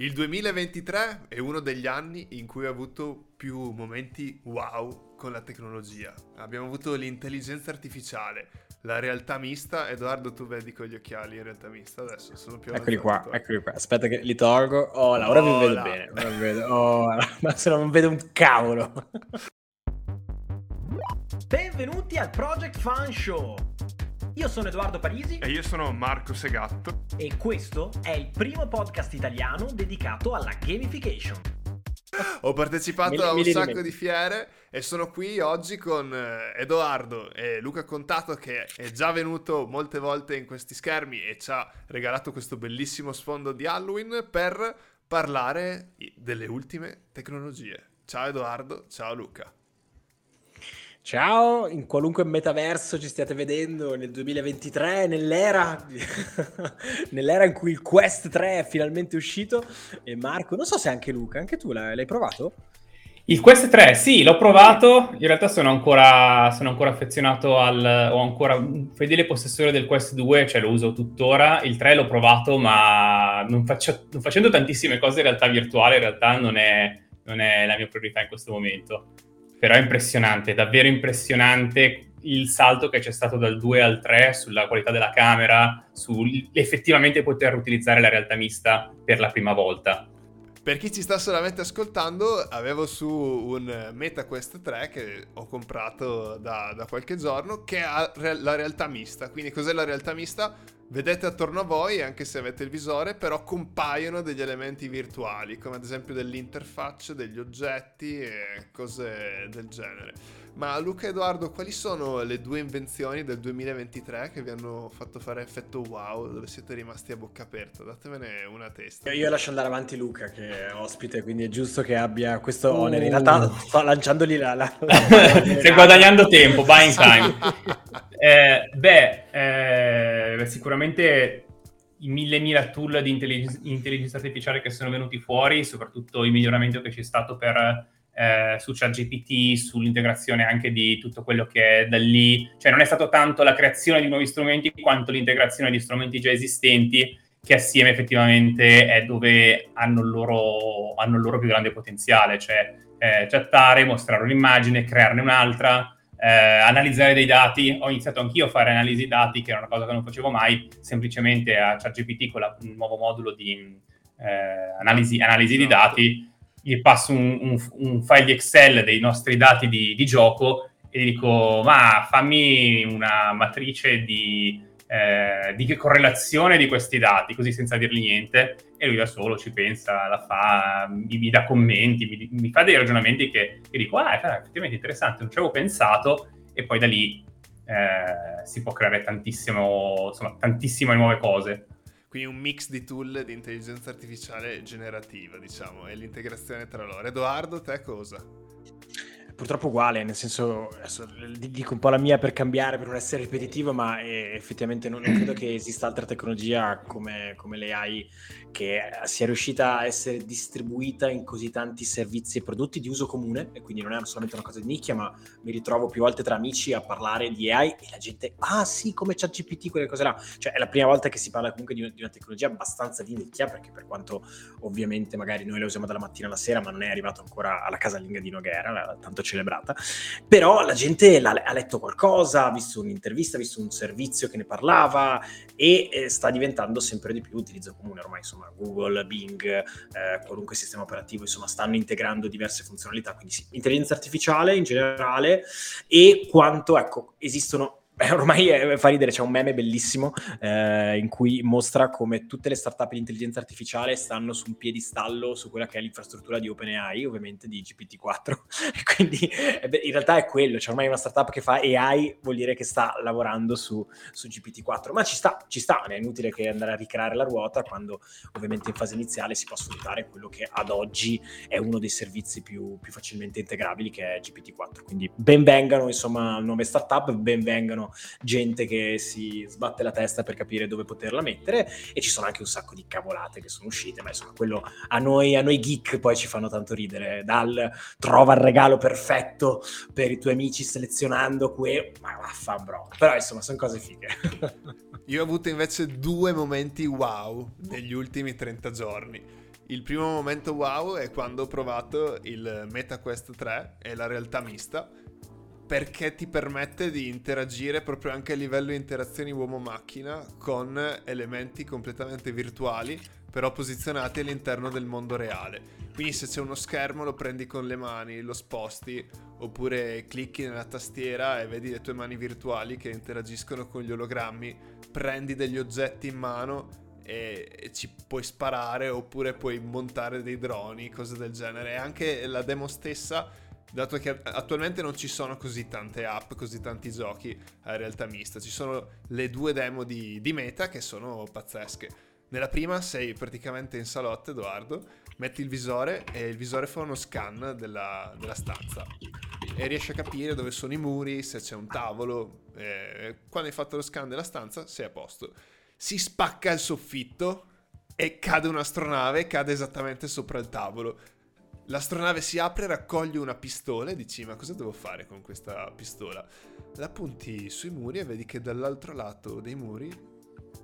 Il 2023 è uno degli anni in cui ho avuto più momenti wow con la tecnologia. Abbiamo avuto l'intelligenza artificiale, la realtà mista. Edoardo, tu vedi con gli occhiali in realtà mista adesso. Sono più Eccoli qua, qua, eccoli qua. Aspetta che li tolgo. Oh, là, ora oh, mi vedo là. bene. Ora mi vedo. Oh, ma se non vedo un cavolo. Benvenuti al Project Fun Show io sono Edoardo Parisi. E io sono Marco Segatto. E questo è il primo podcast italiano dedicato alla gamification. Ho partecipato mille, a un sacco mille. di fiere e sono qui oggi con eh, Edoardo e Luca Contato che è già venuto molte volte in questi schermi e ci ha regalato questo bellissimo sfondo di Halloween per parlare delle ultime tecnologie. Ciao Edoardo, ciao Luca. Ciao, in qualunque metaverso ci stiate vedendo nel 2023, nell'era, nell'era in cui il Quest 3 è finalmente uscito. E Marco, non so se anche Luca, anche tu l'hai, l'hai provato? Il Quest 3, sì, l'ho provato. In realtà sono ancora, sono ancora affezionato al. ho ancora un fedele possessore del Quest 2, cioè lo uso tuttora. Il 3 l'ho provato, ma non, faccio, non facendo tantissime cose in realtà virtuale, in realtà non è, non è la mia priorità in questo momento però è impressionante, davvero impressionante il salto che c'è stato dal 2 al 3 sulla qualità della camera, su effettivamente poter utilizzare la realtà mista per la prima volta. Per chi ci sta solamente ascoltando, avevo su un MetaQuest 3 che ho comprato da, da qualche giorno che ha la realtà mista. Quindi cos'è la realtà mista? Vedete attorno a voi, anche se avete il visore, però compaiono degli elementi virtuali, come ad esempio dell'interfaccia, degli oggetti e cose del genere. Ma Luca e Edoardo, quali sono le due invenzioni del 2023 che vi hanno fatto fare effetto wow, dove siete rimasti a bocca aperta? Datemene una testa. Io lascio andare avanti Luca che è ospite, quindi è giusto che abbia questo uh. onere. In realtà sto lanciandogli la... la, la Stai guadagnando tempo, buying time. eh, beh, eh, sicuramente i mille mila tool di intelligenza, intelligenza artificiale che sono venuti fuori, soprattutto il miglioramento che c'è stato per eh, su ChatGPT, sull'integrazione anche di tutto quello che è da lì, cioè non è stato tanto la creazione di nuovi strumenti quanto l'integrazione di strumenti già esistenti che assieme effettivamente è dove hanno il loro, hanno il loro più grande potenziale, cioè eh, chattare, mostrare un'immagine, crearne un'altra, eh, analizzare dei dati. Ho iniziato anch'io a fare analisi dati, che era una cosa che non facevo mai, semplicemente a ChatGPT con la, il nuovo modulo di eh, analisi, analisi di esatto. dati gli passo un, un, un, file di Excel dei nostri dati di, di, gioco e gli dico, ma fammi una matrice di, eh, di correlazione di questi dati, così senza dirgli niente, e lui da solo ci pensa, la fa, mi, mi dà commenti, mi, mi, fa dei ragionamenti che, che dico, ah, è effettivamente interessante, non ci avevo pensato, e poi da lì eh, si può creare insomma, tantissime nuove cose. Quindi un mix di tool di intelligenza artificiale generativa, diciamo, e l'integrazione tra loro. Edoardo, te cosa? Purtroppo uguale, nel senso, adesso, dico un po' la mia per cambiare, per non essere ripetitivo, ma eh, effettivamente non, non, credo che esista altra tecnologia come, come l'AI che sia riuscita a essere distribuita in così tanti servizi e prodotti di uso comune, e quindi non è solamente una cosa di nicchia, ma mi ritrovo più volte tra amici a parlare di AI e la gente, ah sì, come c'è GPT, quelle cose là. Cioè è la prima volta che si parla comunque di una, di una tecnologia abbastanza di nicchia, perché per quanto ovviamente magari noi la usiamo dalla mattina alla sera, ma non è arrivato ancora alla casalinga di Noghera, tanto celebrata, però la gente ha letto qualcosa, ha visto un'intervista, ha visto un servizio che ne parlava e eh, sta diventando sempre di più utilizzo comune. Ormai, insomma Google, Bing, eh, qualunque sistema operativo, insomma stanno integrando diverse funzionalità, quindi sì, intelligenza artificiale in generale e quanto, ecco, esistono ormai è, fa ridere, c'è un meme bellissimo eh, in cui mostra come tutte le startup di intelligenza artificiale stanno su un piedistallo su quella che è l'infrastruttura di OpenAI, ovviamente di GPT-4. e quindi eh, in realtà è quello, c'è ormai una startup che fa AI, vuol dire che sta lavorando su, su GPT-4, ma ci sta, ci sta, è inutile che andare a ricreare la ruota quando ovviamente in fase iniziale si può sfruttare quello che ad oggi è uno dei servizi più, più facilmente integrabili che è GPT-4. Quindi benvengano insomma nuove startup, gente che si sbatte la testa per capire dove poterla mettere e ci sono anche un sacco di cavolate che sono uscite, ma insomma quello a noi, a noi geek poi ci fanno tanto ridere, dal trova il regalo perfetto per i tuoi amici selezionando que... ma vaffa bro, però insomma sono cose fighe. Io ho avuto invece due momenti wow negli ultimi 30 giorni. il primo momento wow è quando ho provato il MetaQuest 3 e la realtà mista perché ti permette di interagire proprio anche a livello di interazioni uomo-macchina con elementi completamente virtuali però posizionati all'interno del mondo reale. Quindi se c'è uno schermo lo prendi con le mani, lo sposti oppure clicchi nella tastiera e vedi le tue mani virtuali che interagiscono con gli ologrammi, prendi degli oggetti in mano e, ci puoi sparare oppure puoi montare dei droni, cose del genere. E anche la demo stessa, dato che attualmente non ci sono così tante app, così tanti giochi a realtà mista, ci sono le due demo di, di meta che sono pazzesche. Nella prima sei praticamente in salotto, Edoardo, metti il visore e il visore fa uno scan della, della stanza e riesci a capire dove sono i muri, se c'è un tavolo. quando hai fatto lo scan della stanza sei a posto si spacca il soffitto e cade un'astronave, cade esattamente sopra il tavolo. L'astronave si apre, raccoglie una pistola e dici ma cosa devo fare con questa pistola? La punti sui muri e vedi che dall'altro lato dei muri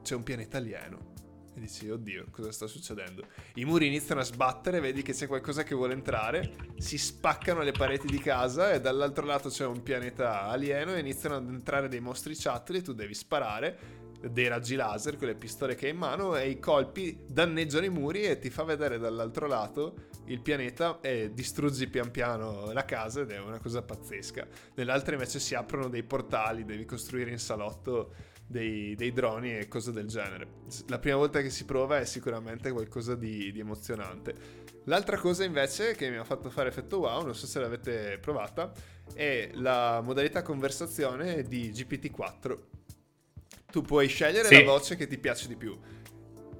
c'è un pianeta alieno. E dici, oddio, cosa sta succedendo? I muri iniziano a sbattere, vedi che c'è qualcosa che vuole entrare, si spaccano le pareti di casa e dall'altro lato c'è un pianeta alieno e iniziano ad entrare dei mostri chattel e tu devi sparare dei raggi laser con le pistole che hai in mano e i colpi danneggiano i muri e ti fa vedere dall'altro lato il pianeta e distruggi pian piano la casa ed è una cosa pazzesca. Nell'altra invece si aprono dei portali, devi costruire in salotto dei, dei droni e cose del genere. La prima volta che si prova è sicuramente qualcosa di, di emozionante. L'altra cosa invece che mi ha fatto fare effetto wow, non so se l'avete provata, è la modalità conversazione di GPT-4 tu puoi scegliere sì. la voce che ti piace di più.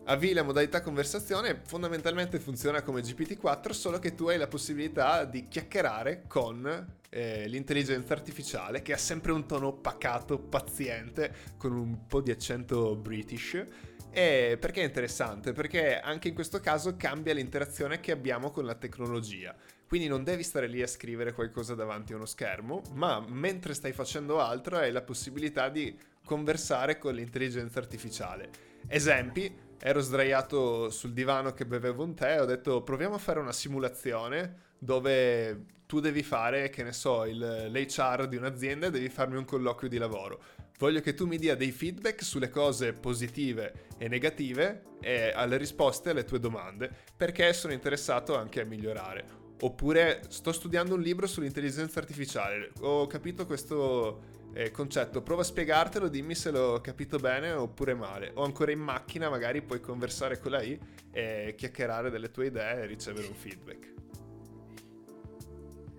Avvii la modalità conversazione, fondamentalmente funziona come GPT-4, solo che tu hai la possibilità di chiacchierare con eh, l'intelligenza artificiale che ha sempre un tono pacato, paziente, con un po' di accento british. E perché è interessante? Perché anche in questo caso cambia l'interazione che abbiamo con la tecnologia. Quindi non devi stare lì a scrivere qualcosa davanti a uno schermo, ma mentre stai facendo altro hai la possibilità di conversare con l'intelligenza artificiale. Esempi, ero sdraiato sul divano che bevevo un tè ho detto proviamo a fare una simulazione dove tu devi fare, che ne so, il, l'HR di un'azienda e devi farmi un colloquio di lavoro. Voglio che tu mi dia dei feedback sulle cose positive e negative e alle risposte alle tue domande, perché sono interessato anche a migliorare. Oppure sto studiando un libro sull'intelligenza artificiale, ho capito questo eh, concetto, prova a spiegartelo, dimmi se l'ho capito bene oppure male. O ancora in macchina magari puoi conversare con lei e chiacchierare delle tue idee e ricevere un feedback.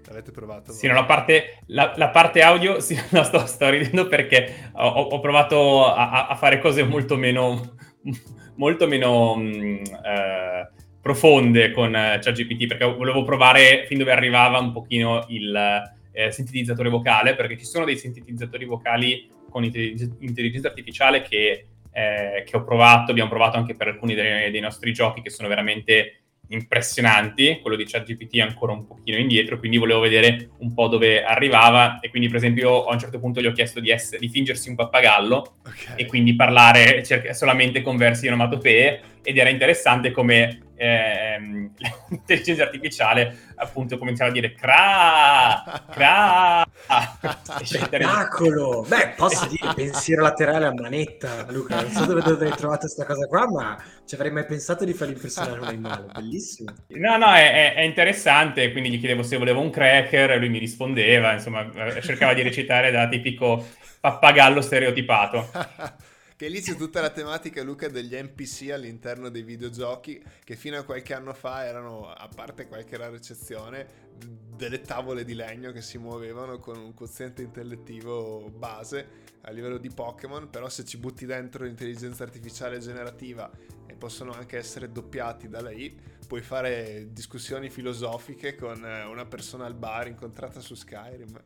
L'avete provato? Sì, no, la, parte, la, la parte, audio, sì, no, sto, sto, ridendo perché ho, ho provato a, a, fare cose molto meno, molto meno mh, mm, eh, profonde con uh, ChatGPT perché volevo provare fin dove arrivava un pochino il eh, sintetizzatore vocale, perché ci sono dei sintetizzatori vocali con intelligenza artificiale che, eh, che ho provato, abbiamo provato anche per alcuni dei, dei, nostri giochi che sono veramente impressionanti, quello di ChatGPT è ancora un pochino indietro, quindi volevo vedere un po' dove arrivava e quindi per esempio a un certo punto gli ho chiesto di, essere, di fingersi un pappagallo okay. e quindi parlare cerca, solamente con versi onomatopee ed era interessante come ehm, l'intelligenza artificiale appunto cominciava a dire cra, cra, spettacolo! Beh, posso dire pensiero laterale a manetta, Luca, non so dove, dove hai trovato questa cosa qua, ma ci avrei mai pensato di far impressionare un animale, bellissimo. No, no, è, è, interessante, quindi gli chiedevo se volevo un cracker e lui mi rispondeva, insomma, cercava di recitare da tipico pappagallo stereotipato. Che lì c'è tutta la tematica, Luca, degli NPC all'interno dei videogiochi, che fino a qualche anno fa erano, a parte qualche rara eccezione, delle tavole di legno che si muovevano con un quoziente intellettivo base a livello di Pokémon, però se ci butti dentro l'intelligenza artificiale generativa e possono anche essere doppiati da lei, puoi fare discussioni filosofiche con una persona al bar incontrata su Skyrim.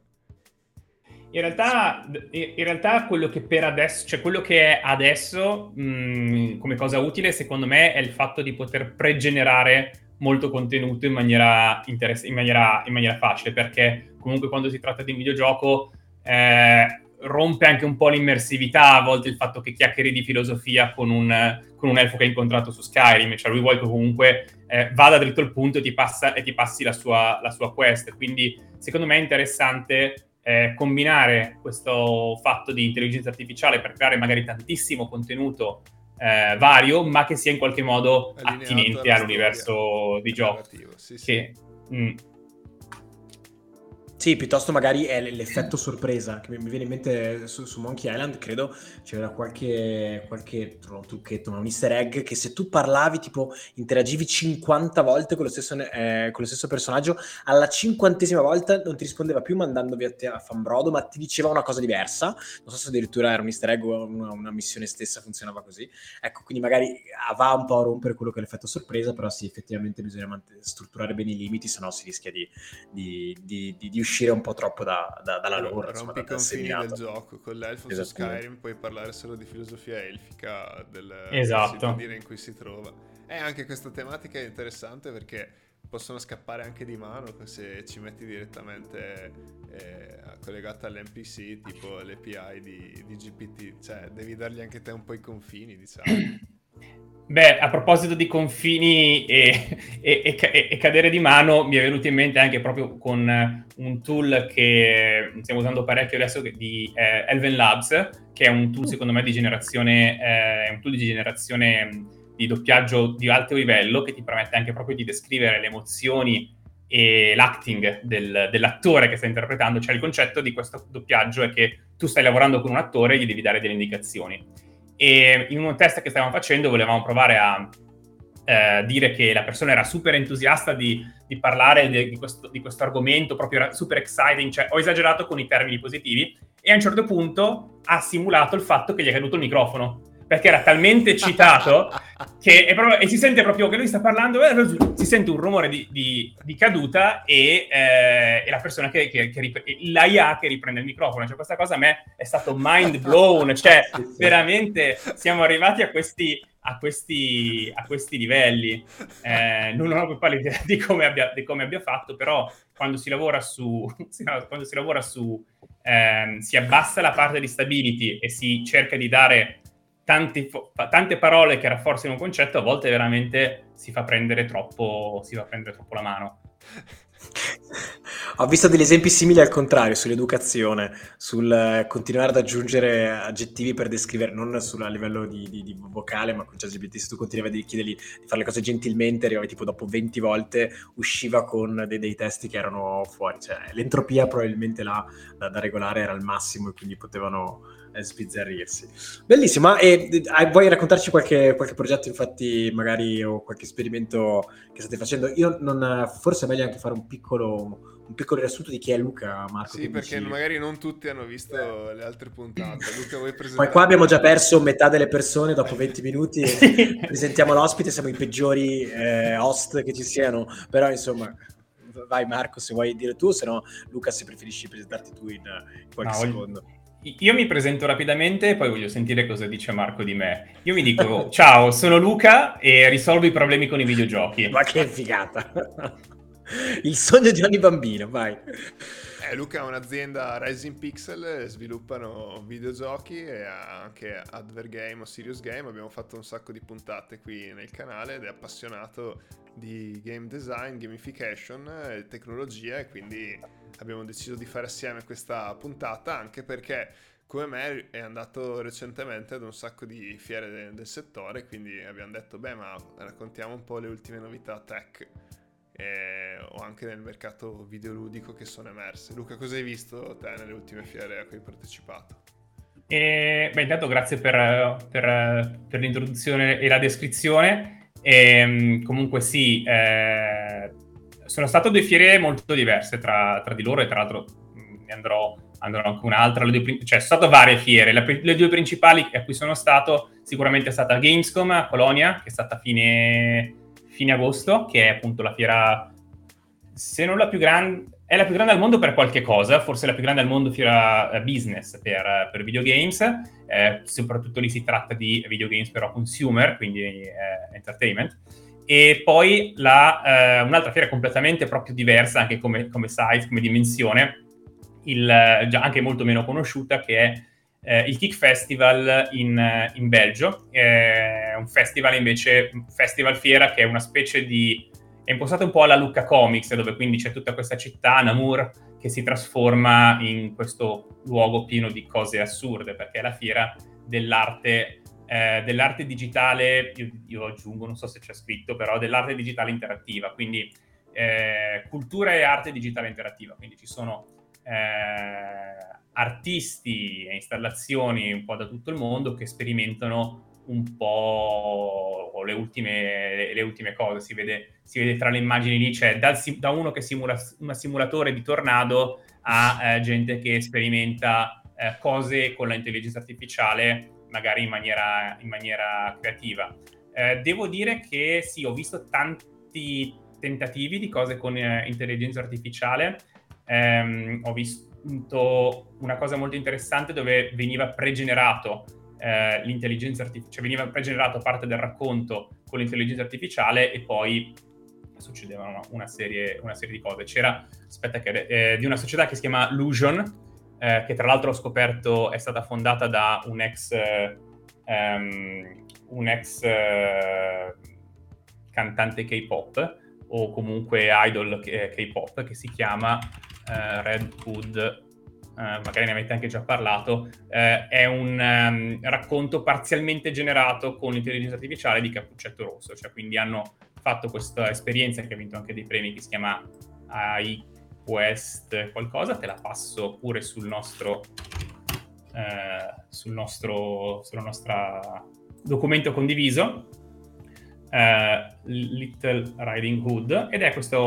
In realtà, in realtà, quello che per adesso, cioè quello che è adesso mh, mm, come cosa utile, secondo me, è il fatto di poter pregenerare molto contenuto in maniera, interess- in maniera, in maniera facile, perché comunque quando si tratta di un videogioco, eh, rompe anche un po' l'immersività a volte il fatto che chiacchieri di filosofia con un, con un elfo che hai incontrato su Skyrim, cioè lui vuole che comunque eh, vada dritto al punto e ti, passa, e ti passi la sua, la sua quest, quindi secondo me è interessante eh, combinare questo fatto di intelligenza artificiale per creare magari tantissimo contenuto eh, vario, ma che sia in qualche modo Allineato attinente all'universo di gioco. Sì, sì. Che, mh, sì, piuttosto magari è l'effetto sorpresa che mi viene in mente su, su Monkey Island, credo c'era qualche, qualche trucchetto, un easter egg che se tu parlavi, tipo interagivi 50 volte con lo stesso, eh, con lo stesso personaggio, alla cinquantesima volta non ti rispondeva più mandandovi a te a fanbrodo, ma ti diceva una cosa diversa. Non so se addirittura era un easter egg o una, una missione stessa funzionava così. Ecco, quindi magari va un po' a rompere quello che è l'effetto sorpresa, però sì, effettivamente bisogna strutturare bene i limiti, se no si rischia di, di, di, di uscire uscire un po' troppo da, da, dalla loro. Rompi i confini del gioco, con l'elfo su Skyrim puoi parlare solo di filosofia elfica del esatto. dire in cui si trova. E anche questa tematica è interessante perché possono scappare anche di mano se ci metti direttamente eh, collegata all'NPC, tipo l'API di, di GPT, cioè devi dargli anche te un po' i confini, diciamo. Beh, a proposito di confini e, e, e, e, cadere di mano, mi è venuto in mente anche proprio con un tool che stiamo usando parecchio adesso di eh, Elven Labs, che è un tool secondo me di generazione, eh, un tool di generazione di doppiaggio di alto livello che ti permette anche proprio di descrivere le emozioni e l'acting del, dell'attore che sta interpretando. Cioè il concetto di questo doppiaggio è che tu stai lavorando con un attore e gli devi dare delle indicazioni e in un test che stavamo facendo volevamo provare a eh, dire che la persona era super entusiasta di, di parlare di, di, questo, di, questo, argomento, proprio super exciting, cioè ho esagerato con i termini positivi e a un certo punto ha simulato il fatto che gli è caduto il microfono perché era talmente eccitato che proprio, e si sente proprio che lui sta parlando, eh, si sente un rumore di, di, di caduta e, eh, e, la persona che, che, che rip- l'AIA che riprende il microfono. Cioè, questa cosa a me è stato mind blown, cioè veramente siamo arrivati a questi, a questi, a questi livelli. Eh, non ho proprio idea di come, abbia, di come abbia fatto, però quando si lavora su, quando si lavora su, ehm, si abbassa la parte di stability e si cerca di dare tanti, tante parole che rafforzino un concetto, a volte veramente si fa prendere troppo, fa prendere troppo la mano. Ho visto degli esempi simili al contrario, sull'educazione, sul continuare ad aggiungere aggettivi per descrivere, non solo a livello di, di, di vocale, ma con ChatGPT, se tu continuavi a chiedergli di fare le cose gentilmente, arrivavi tipo dopo 20 volte, usciva con dei, dei testi che erano fuori. Cioè, l'entropia probabilmente là da, da regolare era al massimo e quindi potevano sbizzarrirsi. Bellissimo, e eh, vuoi raccontarci qualche, qualche, progetto, infatti, magari, o qualche esperimento che state facendo? Io non, forse è meglio anche fare un piccolo, un piccolo riassunto di chi è Luca, Marco. Sì, perché dici... magari non tutti hanno visto eh. le altre puntate. Luca, vuoi presentare? Poi qua abbiamo già perso metà delle persone dopo 20 minuti. presentiamo l'ospite, siamo i peggiori eh, host che ci siano, però insomma vai Marco se vuoi dire tu, se no Luca se preferisci presentarti tu in, in qualche no, secondo. Io mi presento rapidamente e poi voglio sentire cosa dice Marco di me. Io mi dico, ciao, sono Luca e risolvo i problemi con i videogiochi. Ma che figata! Il sogno di ogni bambino, vai. Eh, Luca ha un'azienda Rising Pixel, sviluppano videogiochi e anche Advergame o Serious Game. Abbiamo fatto un sacco di puntate qui nel canale ed è appassionato di game design, gamification e tecnologia e quindi abbiamo deciso di fare assieme questa puntata anche perché come me è andato recentemente ad un sacco di fiere de- del settore, quindi abbiamo detto, beh, ma raccontiamo un po' le ultime novità tech eh, o anche nel mercato videoludico che sono emerse. Luca, cosa hai visto te nelle ultime fiere a cui hai partecipato? E, beh, intanto grazie per, per, per l'introduzione e la descrizione. E, ehm, comunque sì, eh, sono state due fiere molto diverse tra, tra di loro e tra l'altro ne andrò, andrò anche un'altra, due, cioè sono state varie fiere, le, le, due principali a cui sono stato sicuramente è stata Gamescom a Colonia, che è stata fine, fine agosto, che è appunto la fiera, se non la più grande, è la più grande al mondo per qualche cosa, forse la più grande al mondo fiera eh, business per, per videogames, eh, soprattutto lì si tratta di videogames però consumer, quindi eh, entertainment e poi la, eh, un'altra fiera completamente proprio diversa anche come, come size, come dimensione, il, anche molto meno conosciuta, che è eh, il Kick Festival in, in Belgio. È un festival invece, festival fiera che è una specie di... è impostato un po' alla Lucca Comics, dove quindi c'è tutta questa città, Namur, che si trasforma in questo luogo pieno di cose assurde, perché è la fiera dell'arte, eh, dell'arte digitale, io, io, aggiungo, non so se c'è scritto, però dell'arte digitale interattiva, quindi eh, cultura e arte digitale interattiva, quindi ci sono eh, artisti e installazioni un po' da tutto il mondo che sperimentano un po' le ultime, le ultime cose. Si vede, si vede, tra le immagini lì, c'è da, da uno che simula un simulatore di tornado a eh, gente che sperimenta eh, cose con l'intelligenza artificiale, magari in maniera, in maniera creativa. Eh, devo dire che sì, ho visto tanti tentativi di cose con eh, intelligenza artificiale. Um, ho visto una cosa molto interessante dove veniva pregenerato eh, l'intelligenza artificiale, cioè veniva pregenerato parte del racconto con l'intelligenza artificiale e poi succedevano una serie, una serie di cose. C'era, aspetta, che, eh, di una società che si chiama Lusion, eh, che tra l'altro ho scoperto è stata fondata da un ex, um, un ex uh, cantante K-pop o comunque idol K-pop che si chiama uh, Red Hood. Uh, magari ne avete anche già parlato, è un um, racconto parzialmente generato con l'intelligenza artificiale di Cappuccetto Rosso, cioè quindi hanno fatto questa esperienza che ha vinto anche dei premi che si chiama AI Quest qualcosa, te la passo pure sul nostro, uh, sul nostro, sulla nostra documento condiviso, Little Riding Hood, ed è questa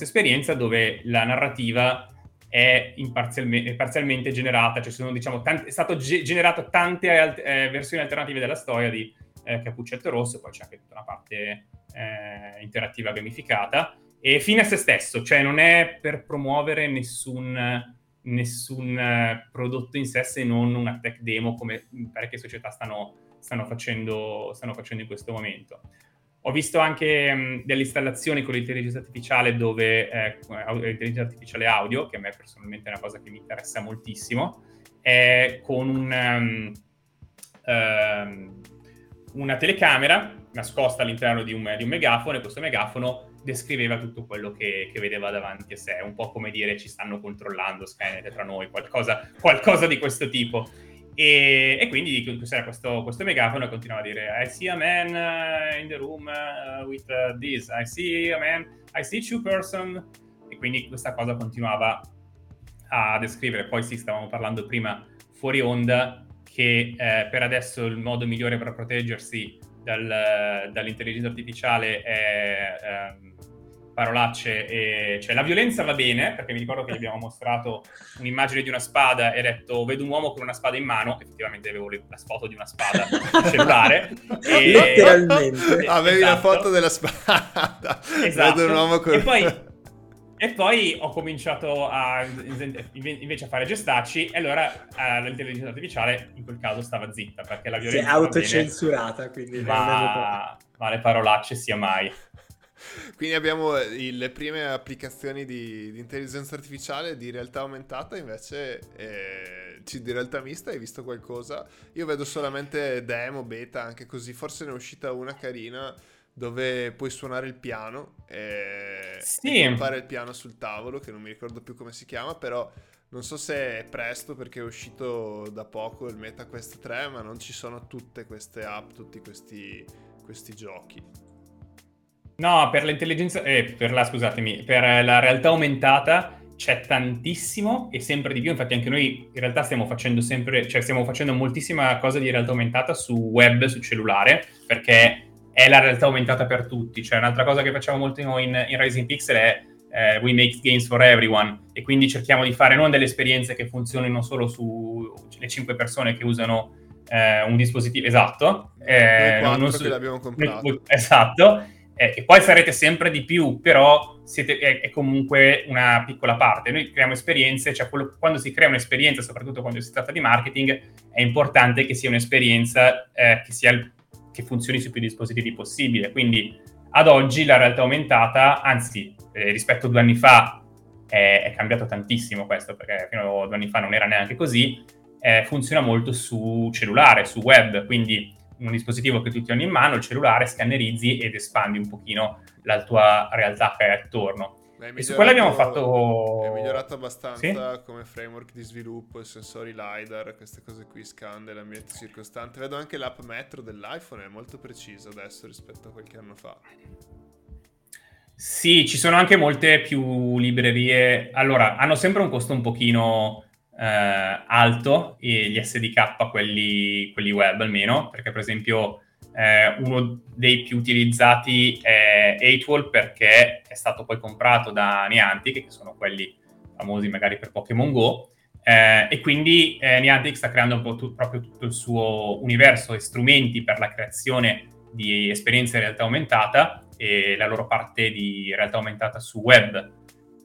esperienza dove la narrativa è, è parzialmente generata, cioè sono, diciamo, tanti, è stato ge- generato tante eh, versioni alternative della storia di eh, Cappuccetto Rosso, poi c'è anche tutta una parte eh, interattiva gamificata, e fine a se stesso, cioè non è per promuovere nessun, nessun uh, prodotto in sé se non una tech demo come parecchie società stanno, stanno, facendo, stanno facendo in questo momento. Ho visto anche mh, delle installazioni con l'intelligenza artificiale dove, eh, l'intelligenza artificiale audio, che a me personalmente è una cosa che mi interessa moltissimo, è con un, um, um, una telecamera nascosta all'interno di un, di un, megafono e questo megafono descriveva tutto quello che, che, vedeva davanti a sé, un po' come dire ci stanno controllando Skynet tra noi, qualcosa, qualcosa di questo tipo. E, e, quindi c'era questo, questo megafono e continuava a dire I see a man uh, in the room uh, with uh, this, I see a man, I see two person e quindi questa cosa continuava a descrivere. Poi sì, stavamo parlando prima fuori onda che eh, per adesso il modo migliore per proteggersi dal, dall'intelligenza artificiale è... Um, parolacce. E... Cioè, la violenza va bene, perché mi ricordo che gli abbiamo mostrato un'immagine di una spada e ha detto vedo un uomo con una spada in mano, effettivamente avevo la foto di una spada cellulare. e... Letteralmente. Avevi esatto. la foto della spada. Esatto. Vedo un uomo con... E poi... E poi ho cominciato a, invece a fare gestacci e allora uh, l'intelligenza artificiale in quel caso stava zitta perché la violenza... Si è autocensurata, quindi... Ma... ma le parolacce sia mai. Quindi abbiamo le prime applicazioni di, di, intelligenza artificiale, di realtà aumentata, invece eh, di realtà mista hai visto qualcosa? Io vedo solamente demo, beta, anche così, forse ne è uscita una carina dove puoi suonare il piano e, sì. e fare il piano sul tavolo, che non mi ricordo più come si chiama, però non so se è presto perché è uscito da poco il MetaQuest 3, ma non ci sono tutte queste app, tutti questi, questi giochi. No, per l'intelligenza, eh, per la, scusatemi, per la realtà aumentata c'è tantissimo e sempre di più. Infatti, anche noi in realtà stiamo facendo sempre, cioè stiamo facendo moltissima cosa di realtà aumentata su web, su cellulare, perché è la realtà aumentata per tutti. Cioè, un'altra cosa che facciamo molto in, in Rising Pixel è eh, we make games for everyone e quindi cerchiamo di fare non delle esperienze che funzionino solo sulle 5 persone che usano eh, un dispositivo esatto. Eh, noi non su, che l'abbiamo comprato. Esatto eh, e poi sarete sempre di più, però siete, è, è, comunque una piccola parte. Noi creiamo esperienze, cioè quello, quando si crea un'esperienza, soprattutto quando si tratta di marketing, è importante che sia un'esperienza eh, che, sia, che funzioni su più dispositivi possibile. Quindi ad oggi la realtà aumentata, anzi eh, rispetto a due anni fa, è, è cambiato tantissimo questo, perché fino a due anni fa non era neanche così, eh, funziona molto su cellulare, su web, quindi un dispositivo che tu tieni in mano, il cellulare, scannerizzi ed espandi un pochino la tua realtà che hai attorno. E su quello abbiamo fatto... È migliorato abbastanza sì? come framework di sviluppo, i sensori LiDAR, queste cose qui, scan dell'ambiente circostante. Vedo anche l'app Metro dell'iPhone, è molto precisa adesso rispetto a qualche anno fa. Sì, ci sono anche molte più librerie. Allora, hanno sempre un costo un pochino eh, alto, gli SDK, quelli, quelli web almeno, perché per esempio eh, uno dei più utilizzati è 8 perché è stato poi comprato da Niantic, che sono quelli famosi magari per Pokémon Go, eh, e quindi eh, Niantic sta creando tu- proprio tutto il suo universo e strumenti per la creazione di esperienze in realtà aumentata e la loro parte di realtà aumentata su web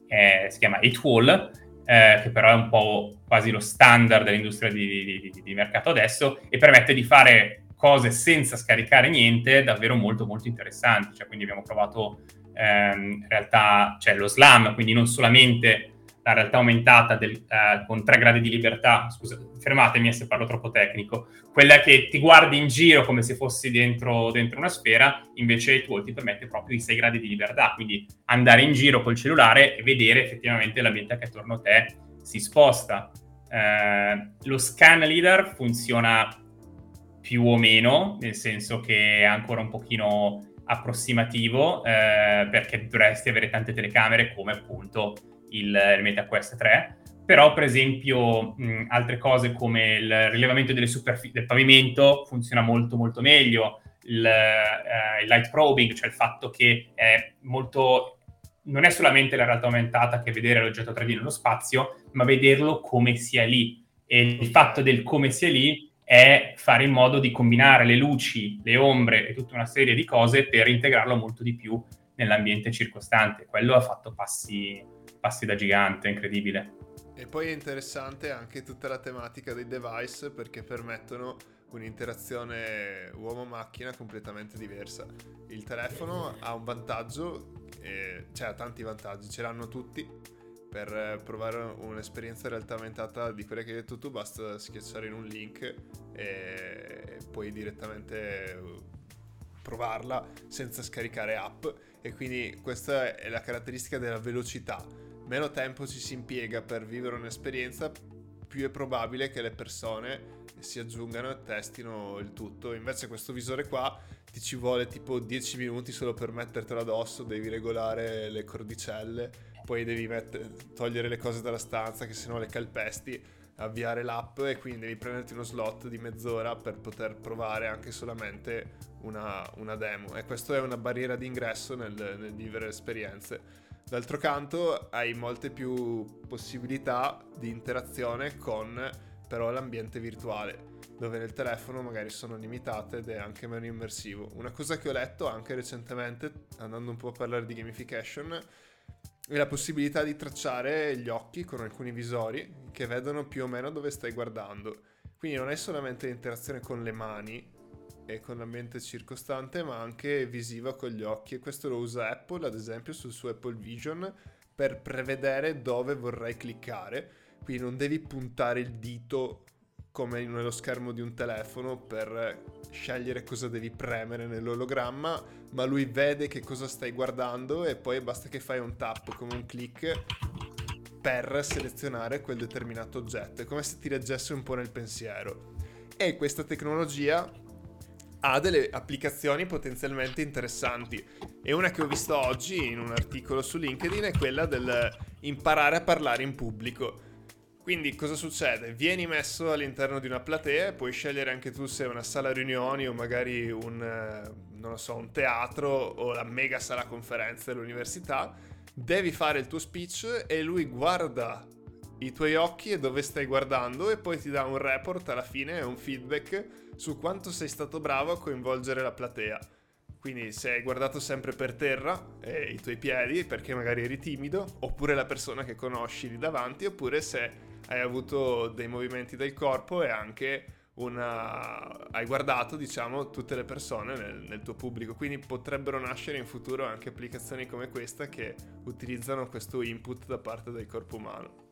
eh, si chiama 8Wall, eh, che però è un po' quasi lo standard dell'industria di, di, di, mercato adesso e permette di fare cose senza scaricare niente davvero molto molto interessanti. Cioè, quindi abbiamo provato ehm, in realtà cioè, lo slam, quindi non solamente la realtà aumentata del, eh, con tre gradi di libertà, scusa, fermatemi se parlo troppo tecnico, quella che ti guardi in giro come se fossi dentro, dentro una sfera, invece il tuo ti permette proprio i sei gradi di libertà, quindi andare in giro col cellulare e vedere effettivamente l'ambiente che attorno a te si sposta. Eh, lo scan leader funziona più o meno, nel senso che è ancora un pochino approssimativo, eh, perché dovresti avere tante telecamere come appunto il, il MetaQuest 3, però per esempio mh, altre cose come il rilevamento delle superfici del pavimento funziona molto molto meglio, il, uh, il light probing, cioè il fatto che è molto non è solamente la realtà aumentata che vedere l'oggetto 3D nello spazio, ma vederlo come sia lì. E il fatto del come sia lì è fare in modo di combinare le luci, le ombre e tutta una serie di cose per integrarlo molto di più nell'ambiente circostante. Quello ha fatto passi, passi da gigante, incredibile. E poi è interessante anche tutta la tematica dei device perché permettono un'interazione uomo-macchina completamente diversa. Il telefono ha un vantaggio, cioè ha tanti vantaggi, ce l'hanno tutti, per provare un'esperienza in realtà aumentata di quelle che hai detto tu basta schiacciare in un link e puoi direttamente provarla senza scaricare app e quindi questa è la caratteristica della velocità meno tempo ci si impiega per vivere un'esperienza più è probabile che le persone si aggiungano e testino il tutto invece questo visore qua ti ci vuole tipo 10 minuti solo per mettertelo addosso devi regolare le cordicelle poi devi mettere, togliere le cose dalla stanza che se no le calpesti, avviare l'app e quindi devi prenderti uno slot di mezz'ora per poter provare anche solamente una, una demo e questa è una barriera di ingresso nel, nel vivere esperienze. D'altro canto hai molte più possibilità di interazione con però l'ambiente virtuale dove nel telefono magari sono limitate ed è anche meno immersivo. Una cosa che ho letto anche recentemente, andando un po' a parlare di gamification, e la possibilità di tracciare gli occhi con alcuni visori che vedono più o meno dove stai guardando. Quindi non è solamente l'interazione con le mani e con l'ambiente circostante, ma anche visiva con gli occhi. E questo lo usa Apple, ad esempio, sul suo Apple Vision per prevedere dove vorrai cliccare. Quindi non devi puntare il dito come nello schermo di un telefono per scegliere cosa devi premere nell'ologramma, ma lui vede che cosa stai guardando e poi basta che fai un tap come un click per selezionare quel determinato oggetto. È come se ti leggesse un po' nel pensiero. E questa tecnologia ha delle applicazioni potenzialmente interessanti. E una che ho visto oggi in un articolo su LinkedIn è quella del imparare a parlare in pubblico. Quindi cosa succede? Vieni messo all'interno di una platea, puoi scegliere anche tu se è una sala riunioni o magari un, eh, so, un teatro o la mega sala conferenze dell'università, devi fare il tuo speech e lui guarda i tuoi occhi e dove stai guardando e poi ti dà un report alla fine, un feedback su quanto sei stato bravo a coinvolgere la platea. Quindi se hai guardato sempre per terra e i tuoi piedi perché magari eri timido, oppure la persona che conosci lì davanti, oppure se hai avuto dei movimenti del corpo e anche una... hai guardato, diciamo, tutte le persone nel, nel, tuo pubblico. Quindi potrebbero nascere in futuro anche applicazioni come questa che utilizzano questo input da parte del corpo umano.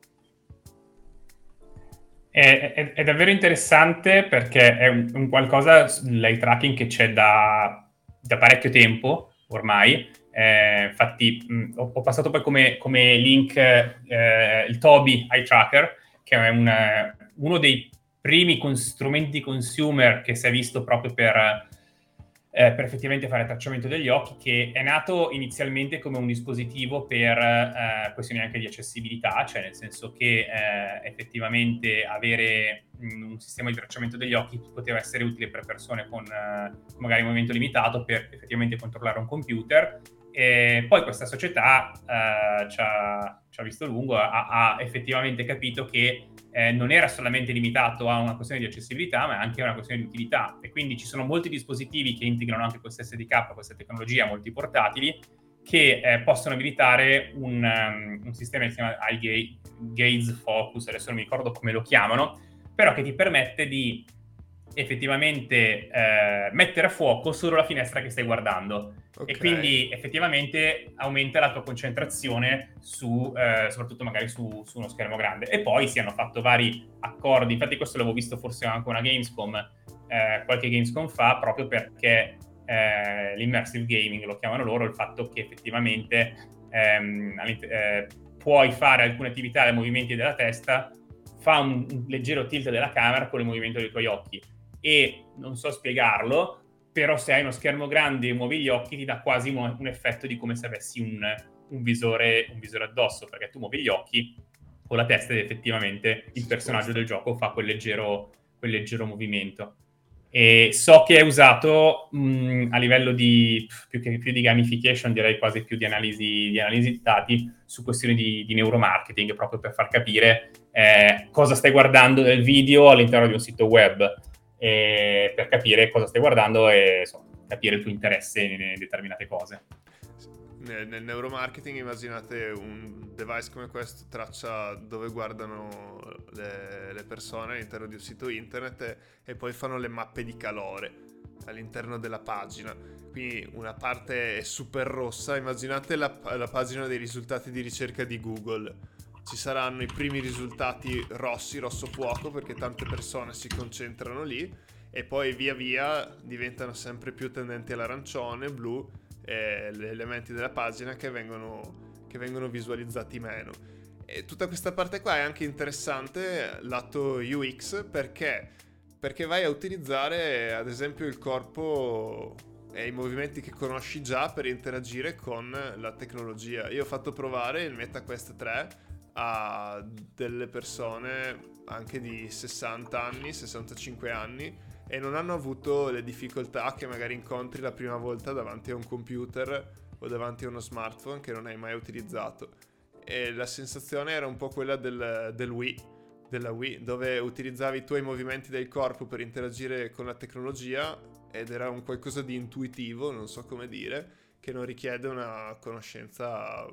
È, è, è davvero interessante perché è un, un qualcosa, l'eye tracking, che c'è da, da parecchio tempo ormai. Eh, infatti, mh, ho, ho, passato poi come, come link eh, il Toby Eye Tracker, che è un, uno dei primi con strumenti consumer che si è visto proprio per, eh, per effettivamente fare tracciamento degli occhi, che è nato inizialmente come un dispositivo per eh, questioni anche di accessibilità, cioè nel senso che eh, effettivamente avere mh, un sistema di tracciamento degli occhi poteva essere utile per persone con eh, magari movimento limitato per effettivamente controllare un computer. E poi questa società eh, ci ha, ci, ha, visto lungo, ha, ha effettivamente capito che eh, non era solamente limitato a una questione di accessibilità, ma anche a una questione di utilità. E quindi ci sono molti dispositivi che integrano anche questo SDK, questa tecnologia, molti portatili, che eh, possono abilitare un, um, un, sistema che si chiama Eye Gaze Focus, adesso non mi ricordo come lo chiamano, però che ti permette di effettivamente eh, mettere a fuoco solo la finestra che stai guardando okay. e quindi effettivamente aumenta la tua concentrazione su, eh, soprattutto magari su, su, uno schermo grande. E poi si hanno fatto vari accordi, infatti questo l'avevo visto forse anche una Gamescom, eh, qualche Gamescom fa, proprio perché eh, l'immersive gaming lo chiamano loro, il fatto che effettivamente ehm, eh, puoi fare alcune attività dai movimenti della testa, fa un, un leggero tilt della camera con il movimento dei tuoi occhi e non so spiegarlo, però se hai uno schermo grande e muovi gli occhi ti dà quasi un, effetto di come se avessi un, un, visore, un visore addosso, perché tu muovi gli occhi con la testa ed effettivamente il personaggio del gioco fa quel leggero, quel leggero movimento. E so che è usato mh, a livello di più, che, più di gamification, direi quasi più di analisi di, analisi dati su questioni di, di, neuromarketing, proprio per far capire eh, cosa stai guardando nel video all'interno di un sito web eh, per capire cosa stai guardando e insomma, capire il tuo interesse in determinate cose. Nel, nel, neuromarketing immaginate un device come questo traccia dove guardano le, le persone all'interno di un sito internet e, e poi fanno le mappe di calore all'interno della pagina. Quindi una parte è super rossa, immaginate la, la pagina dei risultati di ricerca di Google ci saranno i primi risultati rossi, rosso fuoco, perché tante persone si concentrano lì e poi via via diventano sempre più tendenti all'arancione, blu, eh, gli elementi della pagina che vengono, che vengono visualizzati meno. E tutta questa parte qua è anche interessante lato UX perché, perché vai a utilizzare ad esempio il corpo e i movimenti che conosci già per interagire con la tecnologia. Io ho fatto provare il MetaQuest 3 a delle persone anche di 60 anni, 65 anni e non hanno avuto le difficoltà che magari incontri la prima volta davanti a un computer o davanti a uno smartphone che non hai mai utilizzato. E la sensazione era un po' quella del, del Wii, della Wii, dove utilizzavi i tuoi movimenti del corpo per interagire con la tecnologia ed era un qualcosa di intuitivo, non so come dire, che non richiede una conoscenza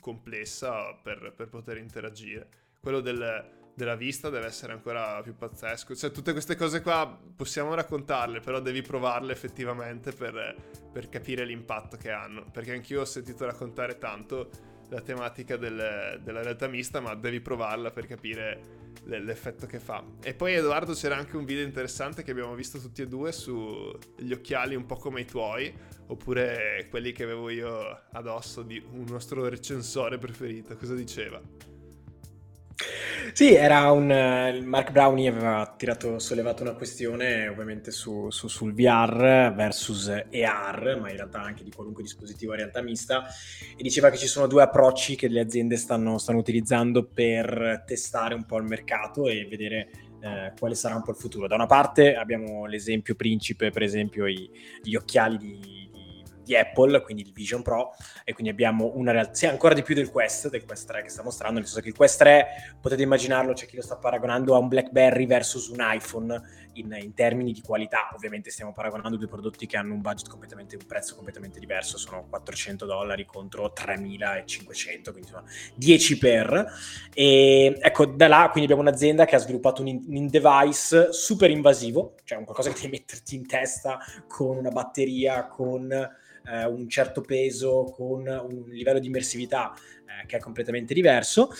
complessa per, per poter interagire. Quello del, della vista deve essere ancora più pazzesco. Cioè, tutte queste cose qua possiamo raccontarle, però devi provarle effettivamente per, per capire l'impatto che hanno. Perché anch'io ho sentito raccontare tanto la tematica del, della realtà mista, ma devi provarla per capire l'effetto che fa. E poi Edoardo c'era anche un video interessante che abbiamo visto tutti e due sugli occhiali un po' come i tuoi, oppure quelli che avevo io addosso di un nostro recensore preferito. Cosa diceva? Sì, era un... Uh, Mark Brownie aveva tirato, sollevato una questione ovviamente su, su, sul VR versus AR, ma in realtà anche di qualunque dispositivo a realtà mista, e diceva che ci sono due approcci che le aziende stanno, stanno utilizzando per testare un po' il mercato e vedere eh, quale sarà un po' il futuro. Da una parte abbiamo l'esempio principe, per esempio i, gli occhiali di di Apple, quindi il Vision Pro, e quindi abbiamo una realtà, sì, ancora di più del Quest, del Quest 3 che sta mostrando, nel senso che il Quest 3 potete immaginarlo, c'è chi lo sta paragonando a un BlackBerry versus un iPhone, in, in, termini di qualità. Ovviamente stiamo paragonando due prodotti che hanno un budget completamente, un prezzo completamente diverso, sono 400 dollari contro 3500, quindi insomma 10 per. E ecco, da là quindi abbiamo un'azienda che ha sviluppato un, in, un device super invasivo, cioè un qualcosa che devi metterti in testa con una batteria, con eh, un certo peso, con un livello di immersività eh, che è completamente diverso.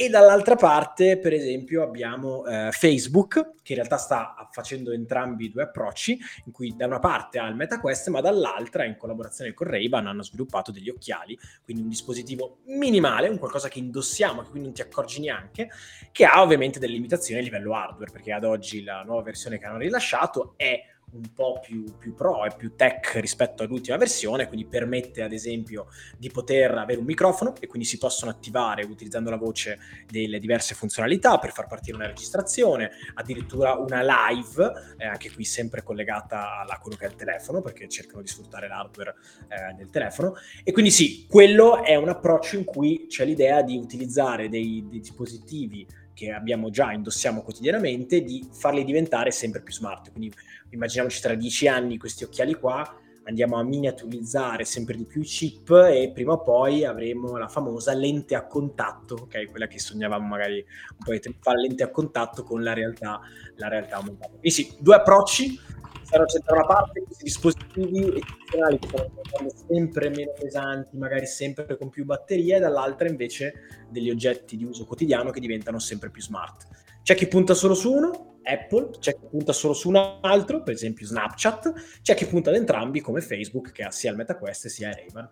E dall'altra parte, per esempio, abbiamo eh, Facebook, che in realtà sta facendo entrambi i due approcci, in cui da una parte ha il MetaQuest, ma dall'altra, in collaborazione con Ray-Ban, hanno sviluppato degli occhiali, quindi un dispositivo minimale, un qualcosa che indossiamo, che quindi non ti accorgi neanche, che ha ovviamente delle limitazioni a livello hardware, perché ad oggi la nuova versione che hanno rilasciato è un po' più, più, pro e più tech rispetto all'ultima versione, quindi permette ad esempio di poter avere un microfono e quindi si possono attivare utilizzando la voce delle diverse funzionalità per far partire una registrazione, addirittura una live, eh, anche qui sempre collegata a quello che è il telefono perché cercano di sfruttare l'hardware eh, del telefono. E quindi sì, quello è un approccio in cui c'è l'idea di utilizzare dei, dei dispositivi che abbiamo già, indossiamo quotidianamente, di farli diventare sempre più smart. Quindi immaginiamoci tra dieci anni questi occhiali qua, andiamo a miniaturizzare sempre di più i chip e prima o poi avremo la famosa lente a contatto, ok? Quella che sognavamo magari un po' di tempo fa, lente a contatto con la realtà, la realtà aumentata. Quindi sì, due approcci, saranno da una parte questi dispositivi eccezionali che saranno sempre meno pesanti, magari sempre con più batterie, e dall'altra invece degli oggetti di uso quotidiano che diventano sempre più smart. C'è chi punta solo su uno, Apple, c'è chi punta solo su un altro, per esempio Snapchat, c'è chi punta ad entrambi come Facebook che ha sia il MetaQuest sia Ray-Ban.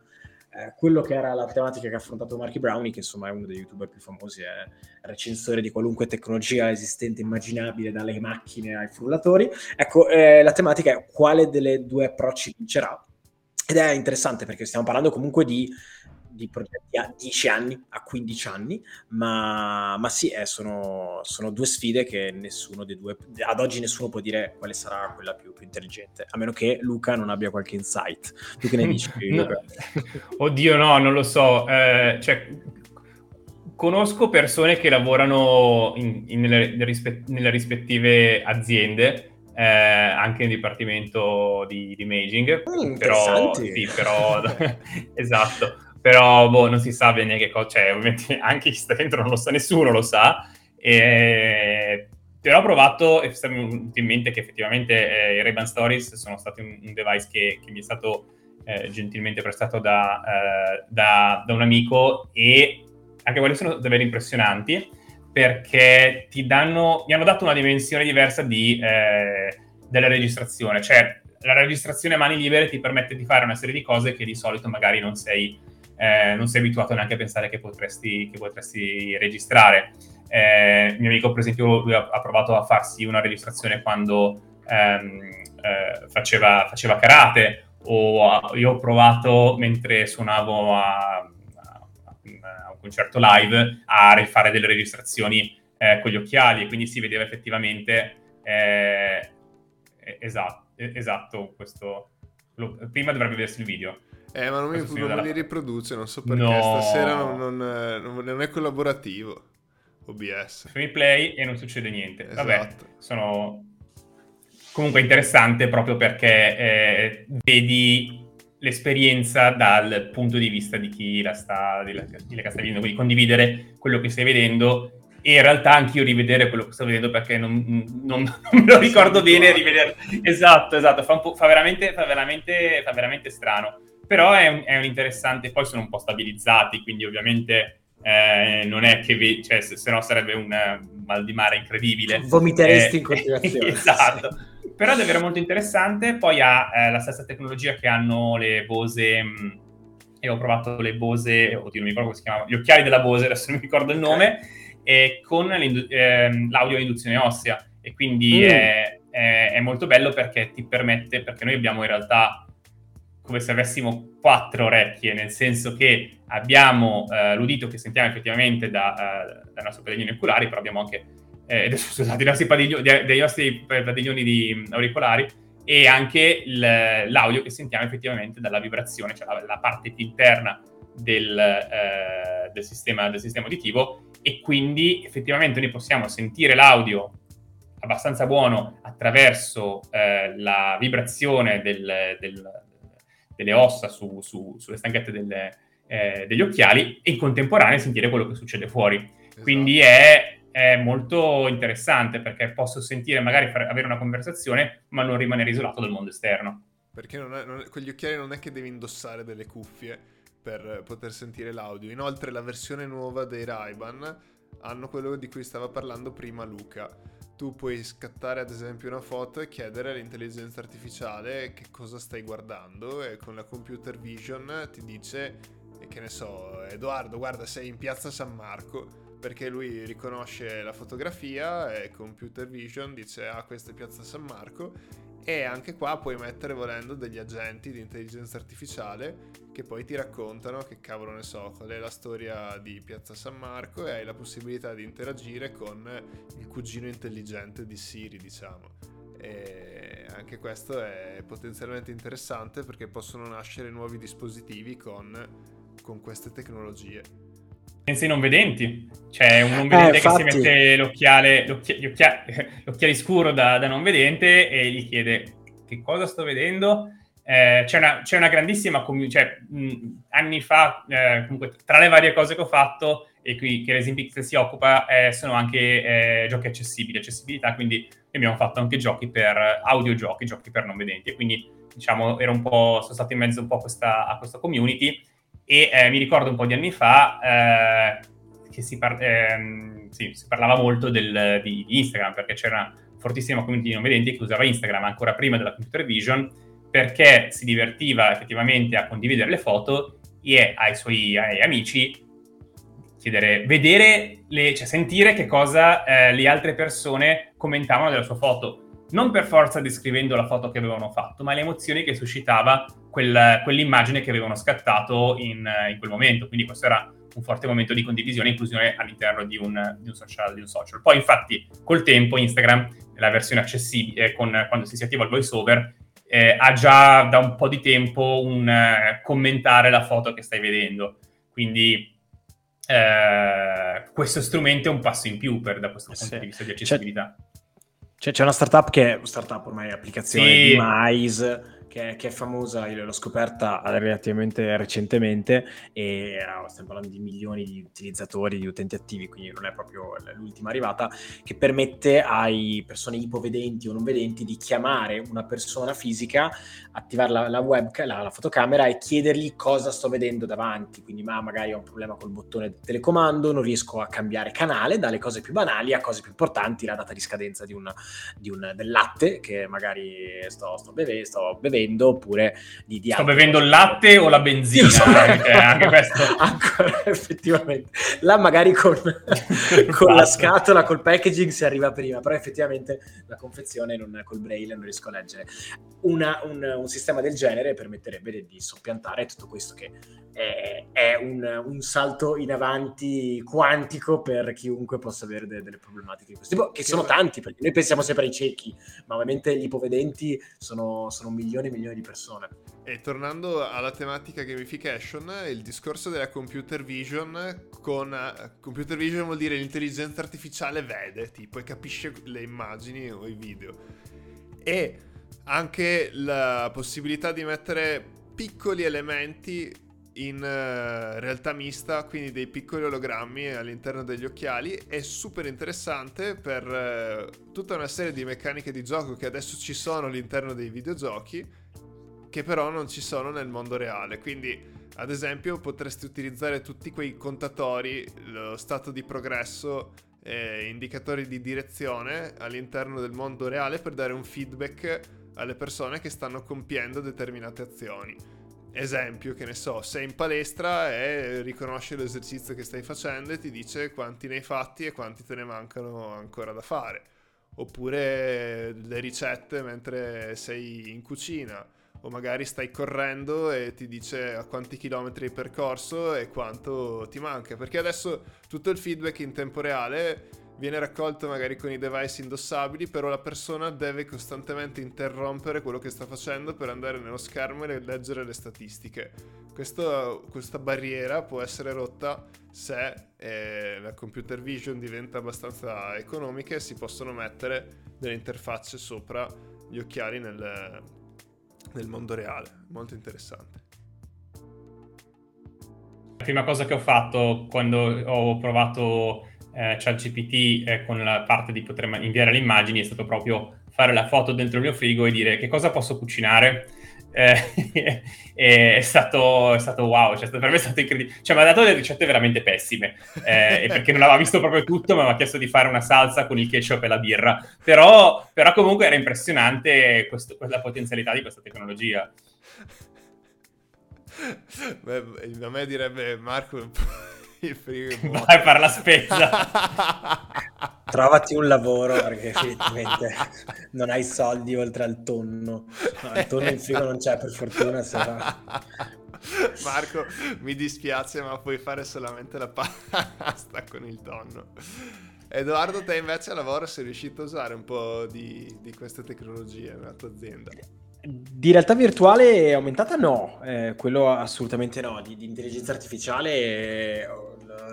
Eh, quello che era la tematica che ha affrontato Marky Brownie, che insomma è uno dei youtuber più famosi, è recensore di qualunque tecnologia esistente immaginabile, dalle macchine ai frullatori. Ecco, eh, la tematica è quale delle due approcci vincerà. Ed è interessante perché stiamo parlando comunque di di progetti a 10 anni, a 15 anni, ma, ma sì, eh, sono, sono, due sfide che nessuno dei due, ad oggi nessuno può dire quale sarà quella più, più intelligente, a meno che Luca non abbia qualche insight. Tu che ne dici? no. Oddio no, non lo so, eh, cioè, conosco persone che lavorano in, in, nelle, nelle, rispettive aziende, eh, anche nel dipartimento di, di imaging, mm, però, sì, però esatto però boh, non si sa bene che cosa, cioè ovviamente anche chi sta dentro non lo sa, nessuno lo sa, e... però ho provato e mi è venuto in mente che effettivamente eh, i Ray-Ban Stories sono stati un, un device che, che, mi è stato eh, gentilmente prestato da, eh, da, da, un amico e anche quelli sono davvero impressionanti perché ti danno, mi hanno dato una dimensione diversa di, eh, della registrazione, cioè la registrazione a mani libere ti permette di fare una serie di cose che di solito magari non sei eh, non sei abituato neanche a pensare che potresti, che potresti registrare. Eh, mio amico, per esempio, lui ha, ha, provato a farsi una registrazione quando ehm, eh, faceva, faceva, karate, o a, io ho provato mentre suonavo a, a, a, un concerto live a fare delle registrazioni eh, con gli occhiali, e quindi si vedeva effettivamente esatto, esatto questo. Lo, prima dovrebbe vedersi il video. Eh, ma non mi, non dalla... li riproduce, non so perché. No. Stasera non, non, non, è collaborativo. OBS. Free play e non succede niente. Esatto. Vabbè, sono comunque interessante proprio perché eh, vedi l'esperienza dal punto di vista di chi la sta, di la, di la sta vedendo, quindi condividere quello che stai vedendo e in realtà anch'io rivedere quello che sto vedendo perché non, non, non me lo ricordo bene rivedere. Esatto, esatto, fa, fa, veramente, fa, veramente, fa veramente strano. Però è un, è un, interessante, poi sono un po' stabilizzati, quindi ovviamente eh, non è che, vi, cioè, se, se, no sarebbe un mal di mare incredibile. Vomiteresti eh, in continuazione. esatto. Però è davvero molto interessante, poi ha eh, la stessa tecnologia che hanno le Bose, mh, e ho provato le Bose, oddio non mi ricordo come si chiamava, gli occhiali della Bose, adesso non mi ricordo il nome, okay. con ehm, l'audio induzione ossea, e quindi mm. è, è, è molto bello perché ti permette, perché noi abbiamo in realtà come se avessimo quattro orecchie, nel senso che abbiamo eh, l'udito che sentiamo effettivamente da, uh, dai nostri padiglioni oculari, però abbiamo anche eh, scusate, nostri padiglioni, dai nostri padiglioni di auricolari e anche il, l'audio che sentiamo effettivamente dalla vibrazione, cioè la, la parte più interna del, eh, del, sistema, del sistema uditivo e quindi effettivamente noi possiamo sentire l'audio abbastanza buono attraverso eh, la vibrazione del, del, delle ossa su, su, sulle stanghette delle, eh, degli occhiali e in contemporanea sentire quello che succede fuori. Esatto. Quindi è, è, molto interessante perché posso sentire, magari avere una conversazione, ma non rimanere isolato dal mondo esterno. Perché non è, non è, con gli occhiali non è che devi indossare delle cuffie per poter sentire l'audio. Inoltre la versione nuova dei Ray-Ban hanno quello di cui stava parlando prima Luca. Tu puoi scattare ad esempio una foto e chiedere all'intelligenza artificiale che cosa stai guardando e con la computer vision ti dice che ne so, Edoardo, guarda, sei in piazza San Marco perché lui riconosce la fotografia e computer vision dice ah questa è piazza San Marco e anche qua puoi mettere volendo degli agenti di intelligenza artificiale che poi ti raccontano che cavolo ne so, qual è la storia di Piazza San Marco e hai la possibilità di interagire con il cugino intelligente di Siri, diciamo. E anche questo è potenzialmente interessante perché possono nascere nuovi dispositivi con, con queste tecnologie. Pensa ai non vedenti, c'è un non vedente eh, che si mette l'occhiale, l'occhi- occhiali, l'occhiale scuro da, da, non vedente e gli chiede che cosa sto vedendo. Eh, c'è, una, c'è, una, grandissima community, cioè mh, anni fa, eh, comunque tra le varie cose che ho fatto e qui che Pixel si occupa, eh, sono anche eh, giochi accessibili, accessibilità, quindi abbiamo fatto anche giochi per audiogiochi, giochi per non vedenti. E quindi diciamo ero un po', sono stato in mezzo un po' a questa, a questa community e eh, mi ricordo un po' di anni fa eh, che si, par- ehm, sì, si, parlava molto del, di, di, Instagram perché c'era una fortissima community di non vedenti che usava Instagram ancora prima della computer vision perché si divertiva effettivamente a condividere le foto e ai suoi ai amici chiedere, vedere, le, cioè sentire che cosa eh, le altre persone commentavano della sua foto non per forza descrivendo la foto che avevano fatto, ma le emozioni che suscitava quel, quell'immagine che avevano scattato in, in, quel momento. Quindi questo era un forte momento di condivisione e inclusione all'interno di un, di un, social, di un social. Poi infatti col tempo Instagram, la versione accessibile, con, quando si attiva il voiceover, eh, ha già da un po' di tempo un eh, commentare la foto che stai vedendo. Quindi eh, questo strumento è un passo in più per, da questo punto sì. di vista di accessibilità. C'è, c'è una startup che è startup ormai applicazione sì. di Mais che, che, è famosa, io l'ho scoperta relativamente recentemente e stiamo parlando di milioni di utilizzatori, di utenti attivi, quindi non è proprio l'ultima arrivata, che permette ai persone ipovedenti o non vedenti di chiamare una persona fisica, attivare la, la webcam, la, la, fotocamera e chiedergli cosa sto vedendo davanti, quindi ma magari ho un problema col bottone del telecomando, non riesco a cambiare canale dalle cose più banali a cose più importanti, la data di scadenza di un, di un, del latte che magari sto, sto, beve, sto bevendo bevendo oppure di, di Sto bevendo il latte o la benzina? So. Eh, anche questo. Ancora, effettivamente. Là magari con, con la scatola, col packaging si arriva prima, però effettivamente la confezione non, col braille non riesco a leggere. Una, un, un, sistema del genere permetterebbe di soppiantare tutto questo che è, è un, un, salto in avanti quantico per chiunque possa avere de, delle problematiche di questo tipo, che sono tanti, perché noi pensiamo sempre ai ciechi, ma ovviamente gli ipovedenti sono, sono milioni e milioni di persone. E tornando alla tematica gamification, il discorso della computer vision con uh, computer vision vuol dire l'intelligenza artificiale vede, tipo, e capisce le immagini o i video. E anche la possibilità di mettere piccoli elementi in uh, realtà mista, quindi dei piccoli ologrammi all'interno degli occhiali, è super interessante per uh, tutta una serie di meccaniche di gioco che adesso ci sono all'interno dei videogiochi, che però non ci sono nel mondo reale. Quindi, ad esempio, potresti utilizzare tutti quei contatori, lo stato di progresso, eh, indicatori di direzione all'interno del mondo reale per dare un feedback alle persone che stanno compiendo determinate azioni esempio, che ne so, sei in palestra e riconosce l'esercizio che stai facendo e ti dice quanti ne hai fatti e quanti te ne mancano ancora da fare. Oppure le ricette mentre sei in cucina. O magari stai correndo e ti dice a quanti chilometri hai percorso e quanto ti manca. Perché adesso tutto il feedback in tempo reale viene raccolto magari con i device indossabili, però la persona deve costantemente interrompere quello che sta facendo per andare nello schermo e leggere le statistiche. Questo, questa barriera può essere rotta se eh, la computer vision diventa abbastanza economica si possono mettere delle interfacce sopra gli occhiali nel, nel mondo reale. Molto interessante. La prima cosa che ho fatto quando ho provato eh, ChatGPT eh, con la parte di poter inviare le immagini è stato proprio fare la foto dentro il mio frigo e dire che cosa posso cucinare eh, è, stato, è, stato, wow, cioè, per me è stato incredibile. Cioè, mi ha dato delle ricette veramente pessime, eh, perché non aveva visto proprio tutto, ma mi ha chiesto di fare una salsa con il ketchup e la birra. Però, però comunque era impressionante questo, la potenzialità di questa tecnologia. Beh, a me direbbe Marco il frigo vai a fare la spesa. Trovati un lavoro perché effettivamente non hai soldi oltre al tonno. No, il tonno in frigo non c'è per fortuna sarà... Marco mi dispiace ma puoi fare solamente la pasta con il tonno. Edoardo te invece a lavoro sei riuscito a usare un po' di, di queste tecnologie nella tua azienda di realtà virtuale aumentata no, eh, quello assolutamente no. Di, di intelligenza artificiale, eh,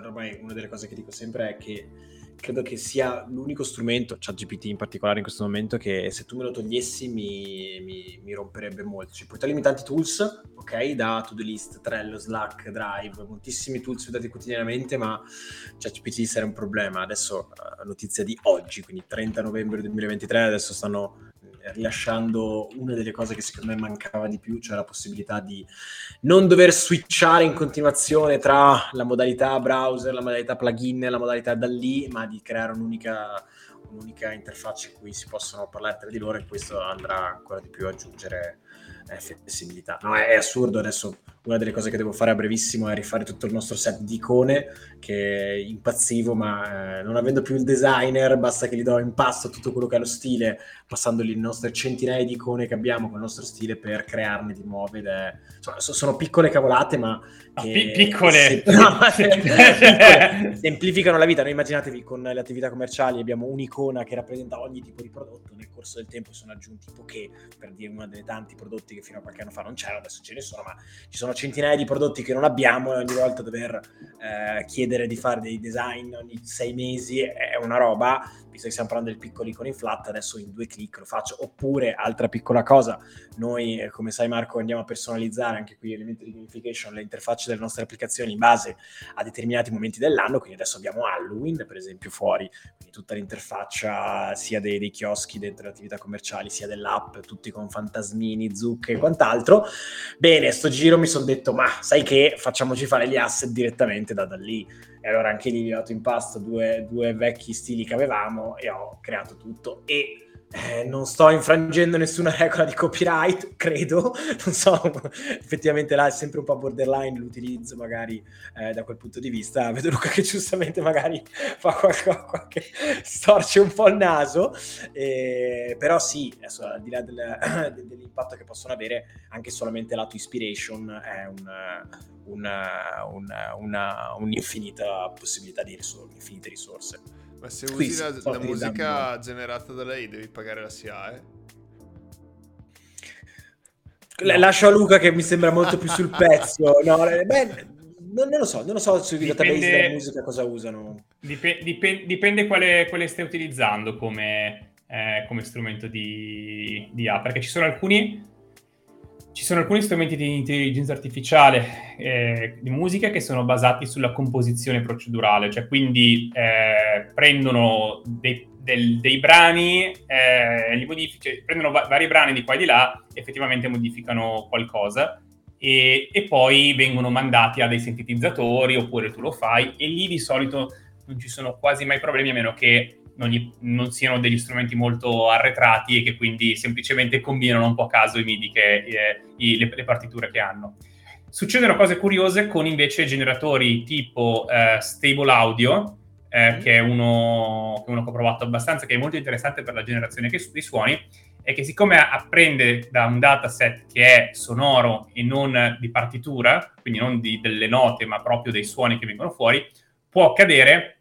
ormai una delle cose che dico sempre è che credo che sia l'unico strumento, ChatGPT in particolare in questo momento, che se tu me lo togliessi mi, mi, mi romperebbe molto. Ci puoi togliermi tanti tools, ok, da To-Do List, Trello, Slack, Drive, moltissimi tools usati quotidianamente, ma ChatGPT sarà un problema. Adesso, uh, notizia di oggi, quindi 30 novembre 2023, adesso stanno rilasciando una delle cose che secondo me mancava di più, cioè la possibilità di non dover switchare in continuazione tra la modalità browser, la modalità plugin, la modalità da lì, ma di creare un'unica, un'unica interfaccia in cui si possono parlare tra di loro e questo andrà ancora di più a aggiungere eh, flessibilità. No, è, è assurdo adesso una delle cose che devo fare a brevissimo è rifare tutto il nostro set di icone che impazzivo ma eh, non avendo più il designer basta che gli do in pasto tutto quello che è lo stile passandogli le nostre centinaia di icone che abbiamo con il nostro stile per crearne di nuove ed è, insomma, sono piccole cavolate ma ah, che, piccole. Sem- no, piccole semplificano la vita noi immaginatevi con le attività commerciali abbiamo un'icona che rappresenta ogni tipo di prodotto nel corso del tempo sono aggiunti poche per dire uno dei tanti prodotti che fino a qualche anno fa non c'erano adesso ce ne sono ma ci sono centinaia di prodotti che non abbiamo e ogni volta dover eh, chiedere di fare dei design ogni sei mesi è una roba, visto che stiamo parlando del piccolo icone in flat, adesso in due clic lo faccio. Oppure, altra piccola cosa, noi, eh, come sai Marco, andiamo a personalizzare anche qui elementi di gamification, le interfacce delle nostre applicazioni in base a determinati momenti dell'anno, quindi adesso abbiamo Halloween, per esempio, fuori, quindi tutta l'interfaccia sia dei, dei chioschi dentro le attività commerciali, sia dell'app, tutti con fantasmini, zucche e quant'altro. Bene, sto giro mi sono detto, ma sai che facciamoci fare gli asset direttamente da, da lì e allora anche lì ho dato in pasto due, due vecchi stili che avevamo e ho creato tutto. E eh, non sto infrangendo nessuna regola di copyright, credo, non so, effettivamente là è sempre un po' borderline l'utilizzo magari eh, da quel punto di vista, vedo Luca che giustamente magari fa qualcosa, qualche, storce un po' il naso, eh, però sì, adesso, al di là del, dell'impatto che possono avere, anche solamente lato inspiration è un, una, una, una, un'infinita possibilità di risorse, infinite risorse. Ma se usi Qui, la, la musica generata da lei devi pagare la SIAE? No. Lascio a Luca che mi sembra molto più sul pezzo. No, eh, beh, non, non, lo so, non lo so sui dipende, database della musica cosa usano. Dipende, dipende, dipende quale, quale, stai utilizzando come, eh, come strumento di, di A, perché ci sono alcuni ci sono alcuni strumenti di intelligenza artificiale eh, di musica che sono basati sulla composizione procedurale, cioè quindi eh, prendono dei, del, dei brani, eh, li modific- cioè, prendono va- vari brani di qua e di là, effettivamente modificano qualcosa e, e poi vengono mandati a dei sintetizzatori oppure tu lo fai e lì di solito non ci sono quasi mai problemi a meno che non, gli, non, siano degli strumenti molto arretrati e che quindi semplicemente combinano un po' a caso i MIDI, che, eh, i, le, le, partiture che hanno. Succedono cose curiose con invece generatori tipo eh, Stable Audio, eh, mm. che, è uno, che, è uno, che ho provato abbastanza, che è molto interessante per la generazione dei suoni, è che siccome apprende da un dataset che è sonoro e non di partitura, quindi non di, delle note, ma proprio dei suoni che vengono fuori, può accadere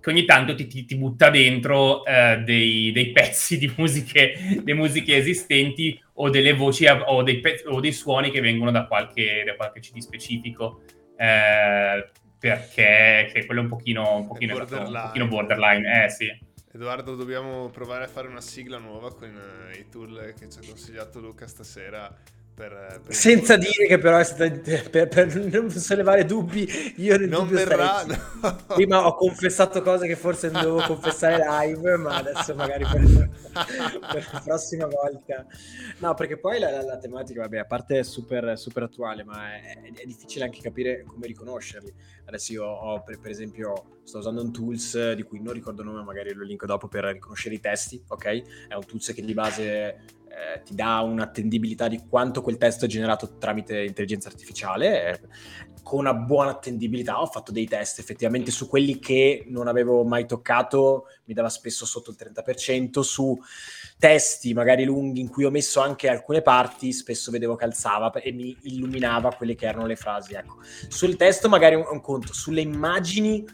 che ogni tanto ti, ti, ti butta dentro eh, dei, dei, pezzi di musiche, musiche esistenti o delle voci o dei, pezzi, o dei suoni che vengono da qualche, da qualche CD specifico. Eh, perché che quello è un pochino, un pochino, borderline. un pochino borderline. Eh sì. Edoardo, dobbiamo provare a fare una sigla nuova con uh, i tool che ci ha consigliato Luca stasera per, per Senza dire che però è stata per, per non sollevare dubbi, io nel non verrà. No. Prima ho confessato cose che forse non dovevo confessare live, ma adesso magari per, per la prossima volta. No, perché poi la, la, la tematica, vabbè, a parte è super, super attuale, ma è, è, difficile anche capire come riconoscerli. Adesso io ho, per, per, esempio, sto usando un tools di cui non ricordo il nome, magari lo link dopo per riconoscere i testi, ok? È un tools che di base eh, ti dà un'attendibilità di quanto quel testo è generato tramite intelligenza artificiale. Con una buona attendibilità ho fatto dei test effettivamente su quelli che non avevo mai toccato, mi dava spesso sotto il 30%, su testi magari lunghi in cui ho messo anche alcune parti, spesso vedevo che alzava e mi illuminava quelle che erano le frasi. Ecco. Sul testo magari un, un conto, sulle immagini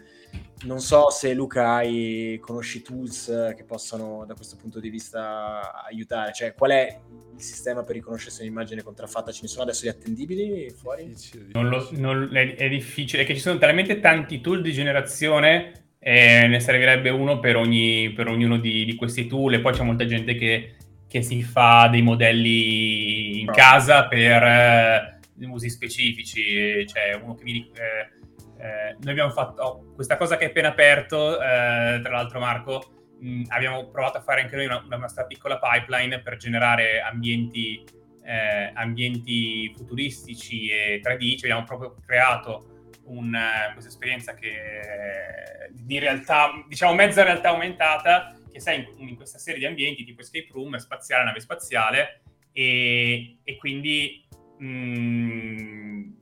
non so se Luca hai, conosci tools che possano da questo punto di vista aiutare, cioè qual è il sistema per riconoscere se un'immagine è contraffatta? Ce ne sono adesso di attendibili fuori? Non lo, non, è, è, difficile, è che ci sono talmente tanti tool di generazione e ne servirebbe uno per, ogni, per ognuno di, di, questi tool e poi c'è molta gente che, che si fa dei modelli in oh. casa per eh, usi specifici, cioè uno che mi... Eh, eh, noi abbiamo fatto oh, questa cosa che è appena aperto, eh, tra l'altro Marco, mh, abbiamo provato a fare anche noi una, una nostra piccola pipeline per generare ambienti, eh, ambienti futuristici e 3D, cioè abbiamo proprio creato un, uh, questa esperienza che di realtà, diciamo mezza realtà aumentata, che sei in, in, questa serie di ambienti tipo escape room, spaziale, nave spaziale, e, e quindi mh,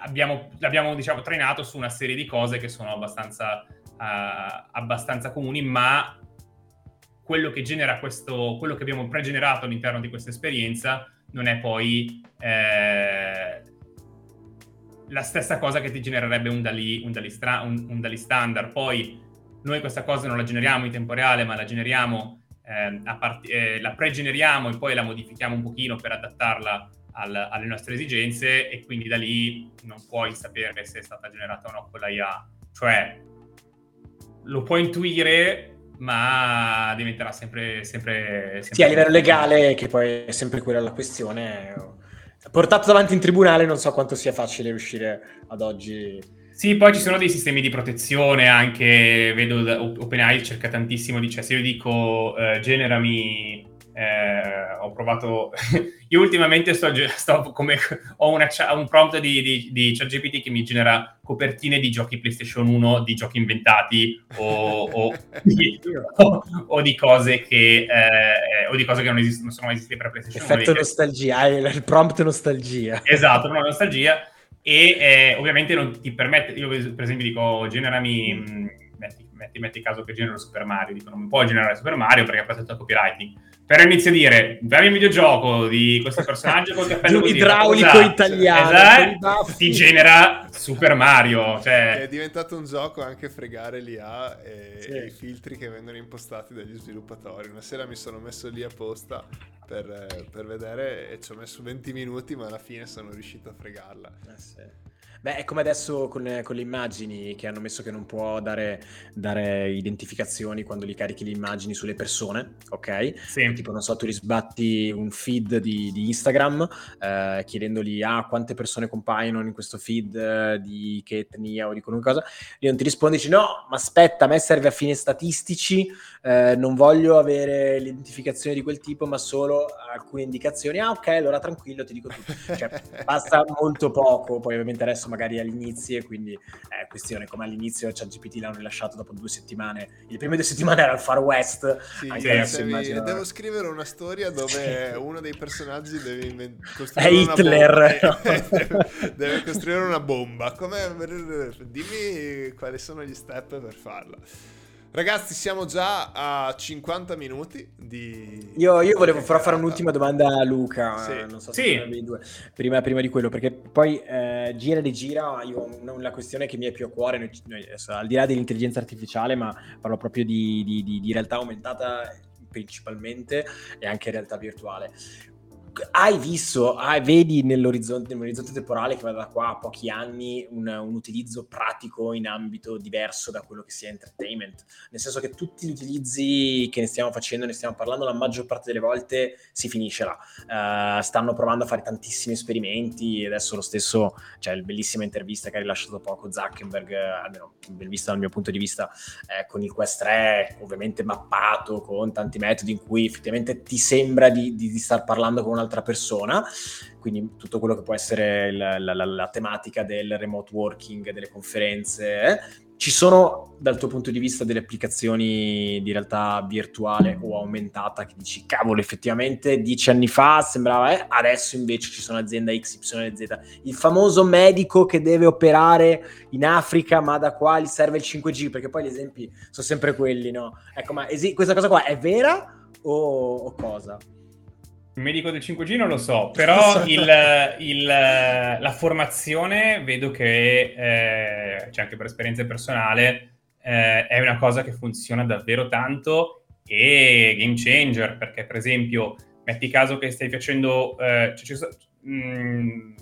abbiamo, l'abbiamo diciamo, trainato su una serie di cose che sono abbastanza, uh, abbastanza comuni, ma quello che genera questo, quello che abbiamo pregenerato all'interno di questa esperienza non è poi eh, la stessa cosa che ti genererebbe un DALI, un DALI, stra- un, un DALI standard. Poi noi questa cosa non la generiamo in tempo reale, ma la generiamo, eh, part- eh, la pregeneriamo e poi la modifichiamo un pochino per adattarla al, alle nostre esigenze e quindi da lì non puoi sapere se è stata generata o no quella IA. Cioè, lo puoi intuire, ma diventerà sempre... sempre, sempre sì, a livello legale, che poi è sempre quella la questione. Portato davanti in tribunale non so quanto sia facile riuscire ad oggi... Sì, poi ci sono dei sistemi di protezione anche, vedo OpenAI cerca tantissimo, dice se io dico uh, generami eh, ho provato. Io ultimamente sto, sto come ho una, un prompt di, di, di ChatGPT che mi genera copertine di giochi PlayStation 1, di giochi inventati o, o, di, o, o di, cose che, eh, o di cose che non, esistono, non sono mai esistite per PlayStation Effetto 1. Effetto nostalgia, il prompt nostalgia. Esatto, no, nostalgia. E eh, ovviamente non ti permette. Io, per esempio, dico generami. Mh, metti, metti, metti caso che genero Super Mario, dico non può generare Super Mario perché ha protetto copywriting però inizia a dire dammi un videogioco di questo personaggio col cappello così, idraulico italiano esatto, ti genera Super Mario cioè... è diventato un gioco anche fregare l'IA e, sì. e, i filtri che vengono impostati dagli sviluppatori una sera mi sono messo lì apposta per, per vedere e ci ho messo 20 minuti ma alla fine sono riuscito a fregarla eh sì. Beh, è come adesso con, con, le immagini che hanno messo che non può dare, dare, identificazioni quando li carichi le immagini sulle persone, ok? Sì. Tipo, non so, tu risbatti un feed di, di Instagram eh, chiedendogli ah, quante persone compaiono in questo feed eh, di che etnia o di qualunque cosa, e non ti rispondi, dici no, ma aspetta, a me serve a fini statistici, eh, non voglio avere l'identificazione di quel tipo, ma solo alcune indicazioni. Ah, ok, allora tranquillo, ti dico tutto. Cioè, basta molto poco, poi ovviamente adesso magari all'inizio, quindi è questione come all'inizio ChatGPT l'hanno rilasciato dopo due settimane. Le prime due settimane era il Far West. Sì, adesso, immagino... Devo scrivere una storia dove uno dei personaggi deve invent- costruire è Hitler. deve, deve costruire una bomba. Come... Dimmi quali sono gli step per farla. Ragazzi, siamo già a 50 minuti di... Io, io volevo però fare un'ultima domanda a Luca, sì. non so se sì. due, prima, prima, di quello, perché poi eh, gira e rigira, io ho una, una, questione che mi è più a cuore, noi, noi adesso, al di là dell'intelligenza artificiale, ma parlo proprio di, di, di, di realtà aumentata principalmente e anche realtà virtuale hai visto, hai, vedi nell'orizzonte, nell'orizzonte, temporale che va da qua a pochi anni un, un, utilizzo pratico in ambito diverso da quello che sia entertainment, nel senso che tutti gli utilizzi che ne stiamo facendo, ne stiamo parlando, la maggior parte delle volte si finisce là. Uh, stanno provando a fare tantissimi esperimenti, adesso lo stesso, cioè, la bellissima intervista che ha rilasciato poco Zuckerberg, almeno ben vista dal mio punto di vista, eh, con il Quest 3, ovviamente mappato con tanti metodi in cui effettivamente ti sembra di, di, di star parlando con un'altra persona, quindi tutto quello che può essere la, la, la, la tematica del remote working, delle conferenze. Eh? Ci sono dal tuo punto di vista delle applicazioni di realtà virtuale o aumentata che dici cavolo effettivamente dieci anni fa sembrava eh, adesso invece ci sono aziende XYZ il famoso medico che deve operare in Africa ma da qua gli serve il 5G perché poi gli esempi sono sempre quelli no ecco ma esi- questa cosa qua è vera o, o cosa? Il medico del 5G non lo so, però il, il, la formazione vedo che, eh, cioè anche per esperienza personale, eh, è una cosa che funziona davvero tanto e game changer, perché per esempio, metti caso che stai facendo eh, cioè, mh, mm,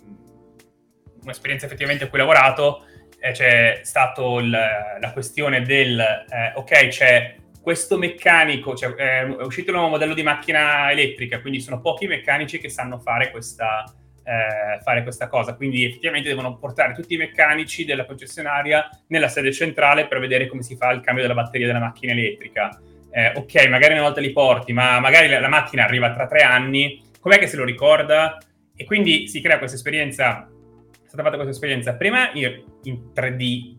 un'esperienza effettivamente a cui hai lavorato, eh, c'è stata la questione del, eh, ok, c'è questo meccanico, cioè, è uscito un nuovo modello di macchina elettrica, quindi sono pochi meccanici che sanno fare questa, eh, fare questa cosa. Quindi effettivamente devono portare tutti i meccanici della concessionaria nella sede centrale per vedere come si fa il cambio della batteria della macchina elettrica. Eh, ok, magari una volta li porti, ma magari la, la, macchina arriva tra tre anni, com'è che se lo ricorda? E quindi si crea questa esperienza, è stata fatta questa esperienza prima in, in 3D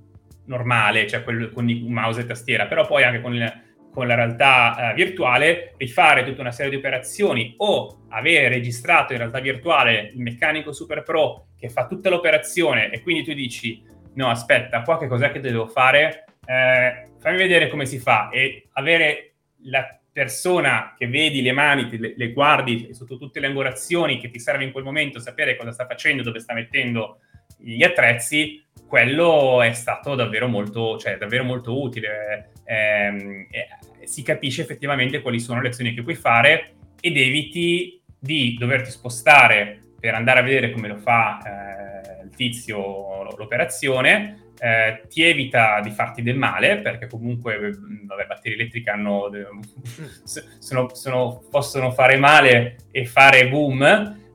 normale, cioè quel, con il mouse e tastiera, però poi anche con il con la realtà eh, virtuale, rifare tutta una serie di operazioni o avere registrato in realtà virtuale il meccanico super pro che fa tutta l'operazione e quindi tu dici no aspetta qua che cos'è che devo fare eh, fammi vedere come si fa e avere la persona che vedi le mani, le, le guardi sotto tutte le angolazioni che ti serve in quel momento sapere cosa sta facendo, dove sta mettendo gli attrezzi, quello è stato davvero molto, cioè, davvero molto utile. Eh, eh, si capisce effettivamente quali sono le azioni che puoi fare ed eviti di doverti spostare per andare a vedere come lo fa eh, il tizio l'operazione. Eh, ti evita di farti del male perché comunque vabbè, batterie elettriche hanno, sono, sono, possono fare male e fare boom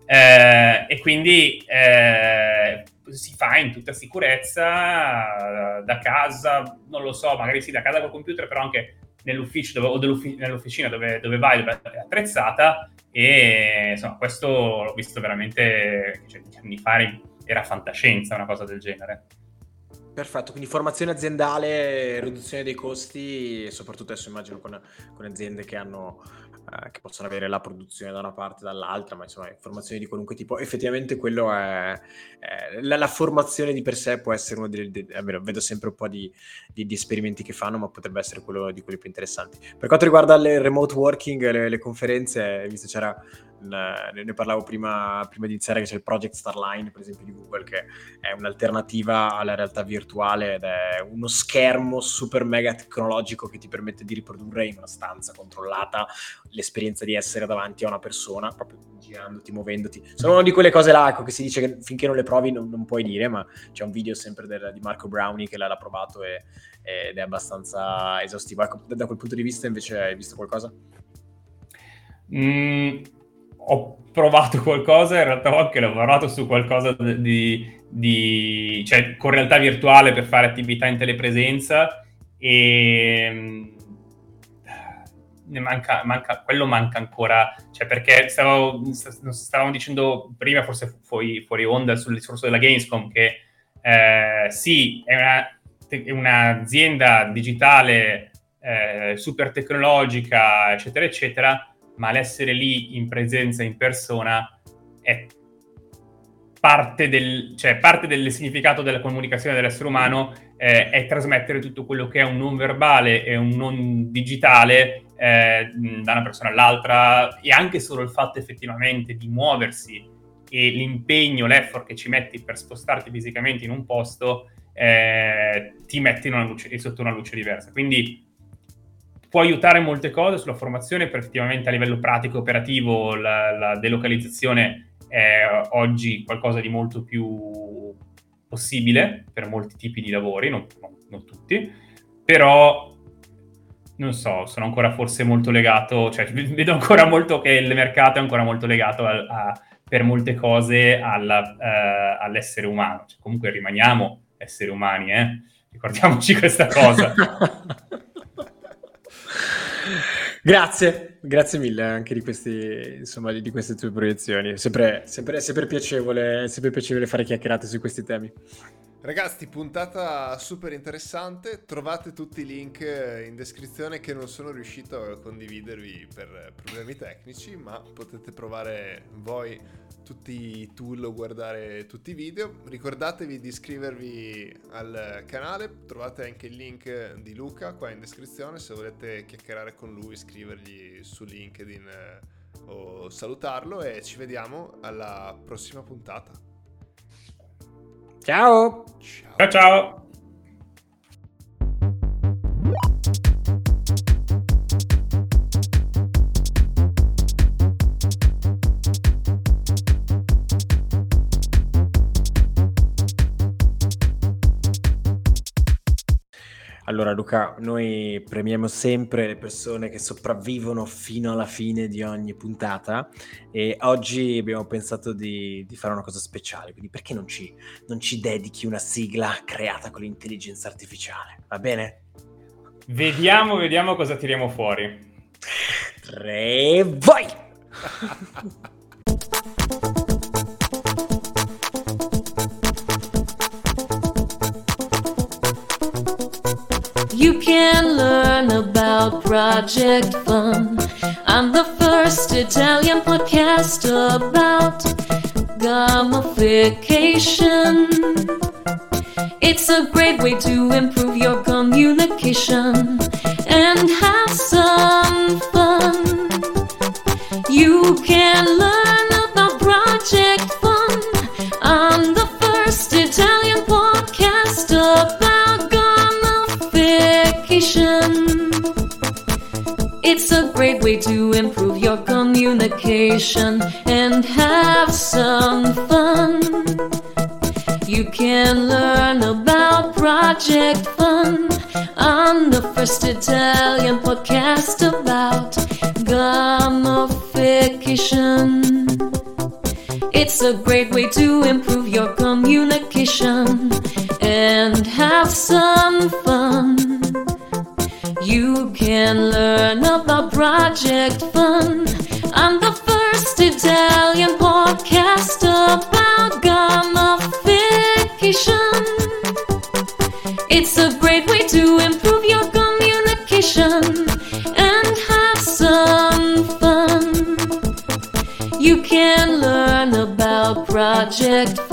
eh, e quindi eh, si fa in tutta sicurezza da casa, non lo so, magari sì, da casa col computer, però anche nell'ufficio dove, o nell'officina dove, dove, vai, dove è attrezzata. E insomma, questo l'ho visto veramente cioè, anni fa, era fantascienza una cosa del genere. Perfetto, quindi formazione aziendale, riduzione dei costi, soprattutto adesso immagino con, con aziende che hanno eh, che possono avere la produzione da una parte e dall'altra, ma insomma informazioni di qualunque tipo. Effettivamente quello è, è la, la, formazione di per sé può essere uno dei, dei vedo sempre un po' di, di, di, esperimenti che fanno, ma potrebbe essere quello di quelli più interessanti. Per quanto riguarda il remote working, le, le conferenze, visto c'era ne parlavo prima, prima, di iniziare che c'è il Project Starline per esempio di Google che è un'alternativa alla realtà virtuale ed è uno schermo super mega tecnologico che ti permette di riprodurre in una stanza controllata l'esperienza di essere davanti a una persona proprio girandoti, muovendoti sono una di quelle cose là ecco, che si dice che finché non le provi non, non puoi dire ma c'è un video sempre del, di Marco Brownie che l'ha, provato e, ed è abbastanza esaustivo ecco, da quel punto di vista invece hai visto qualcosa? Mm, ho provato qualcosa, in realtà ho anche lavorato su qualcosa di, di cioè con realtà virtuale per fare attività in telepresenza e mm, ne manca, manca, quello manca ancora, cioè perché stavo, stavamo dicendo prima, forse fuori, fuori onda, sul discorso della Gamescom, che eh, sì, è, una, è un'azienda digitale eh, super tecnologica, eccetera, eccetera, ma l'essere lì in presenza, in persona, è parte del, cioè, parte del significato della comunicazione dell'essere umano eh, è trasmettere tutto quello che è un non verbale e un non digitale eh, da una persona all'altra e anche solo il fatto effettivamente di muoversi e l'impegno, l'effort che ci metti per spostarti fisicamente in un posto eh, ti metti in una luce, sotto una luce diversa. Quindi può aiutare molte cose sulla formazione, per effettivamente a livello pratico operativo la, la delocalizzazione è oggi qualcosa di molto più possibile per molti tipi di lavori, non, non, non tutti, però non so, sono ancora forse molto legato, cioè vedo ancora molto che il mercato è ancora molto legato a, a, per molte cose alla, uh, all'essere umano. Cioè, comunque rimaniamo esseri umani, eh? ricordiamoci questa cosa. Grazie, grazie mille anche di, questi, insomma, di, queste tue proiezioni. Sempre, sempre, sempre, piacevole, sempre piacevole fare chiacchierate su questi temi. Ragazzi, puntata super interessante. Trovate tutti i link in descrizione che non sono riuscito a condividervi per problemi tecnici, ma potete provare voi tutti i tool o guardare tutti i video. Ricordatevi di iscrivervi al canale, trovate anche il link di Luca qua in descrizione se volete chiacchierare con lui, scrivergli su LinkedIn eh, o salutarlo e ci vediamo alla prossima puntata. Ciao! Ciao ciao! Allora Luca, noi premiamo sempre le persone che sopravvivono fino alla fine di ogni puntata e oggi abbiamo pensato di, di fare una cosa speciale, quindi perché non ci, non ci dedichi una sigla creata con l'intelligenza artificiale, va bene? Vediamo, vediamo cosa tiriamo fuori. Tre, vai! You can learn about Project Fun. I'm the first Italian podcast about gamification. It's a great way to improve your communication and have some fun. You can learn way to improve your communication and have some fun. You can learn about Project Fun on the first Italian podcast about gamification. It's a great way to improve your communication and have some fun. You can learn about Project Fun on the first Italian podcast about gamification. It's a great way to improve your communication and have some fun. You can learn about Project Fun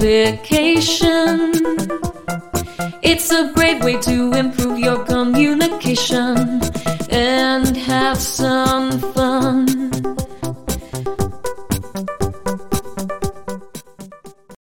gamification. It's a great way to improve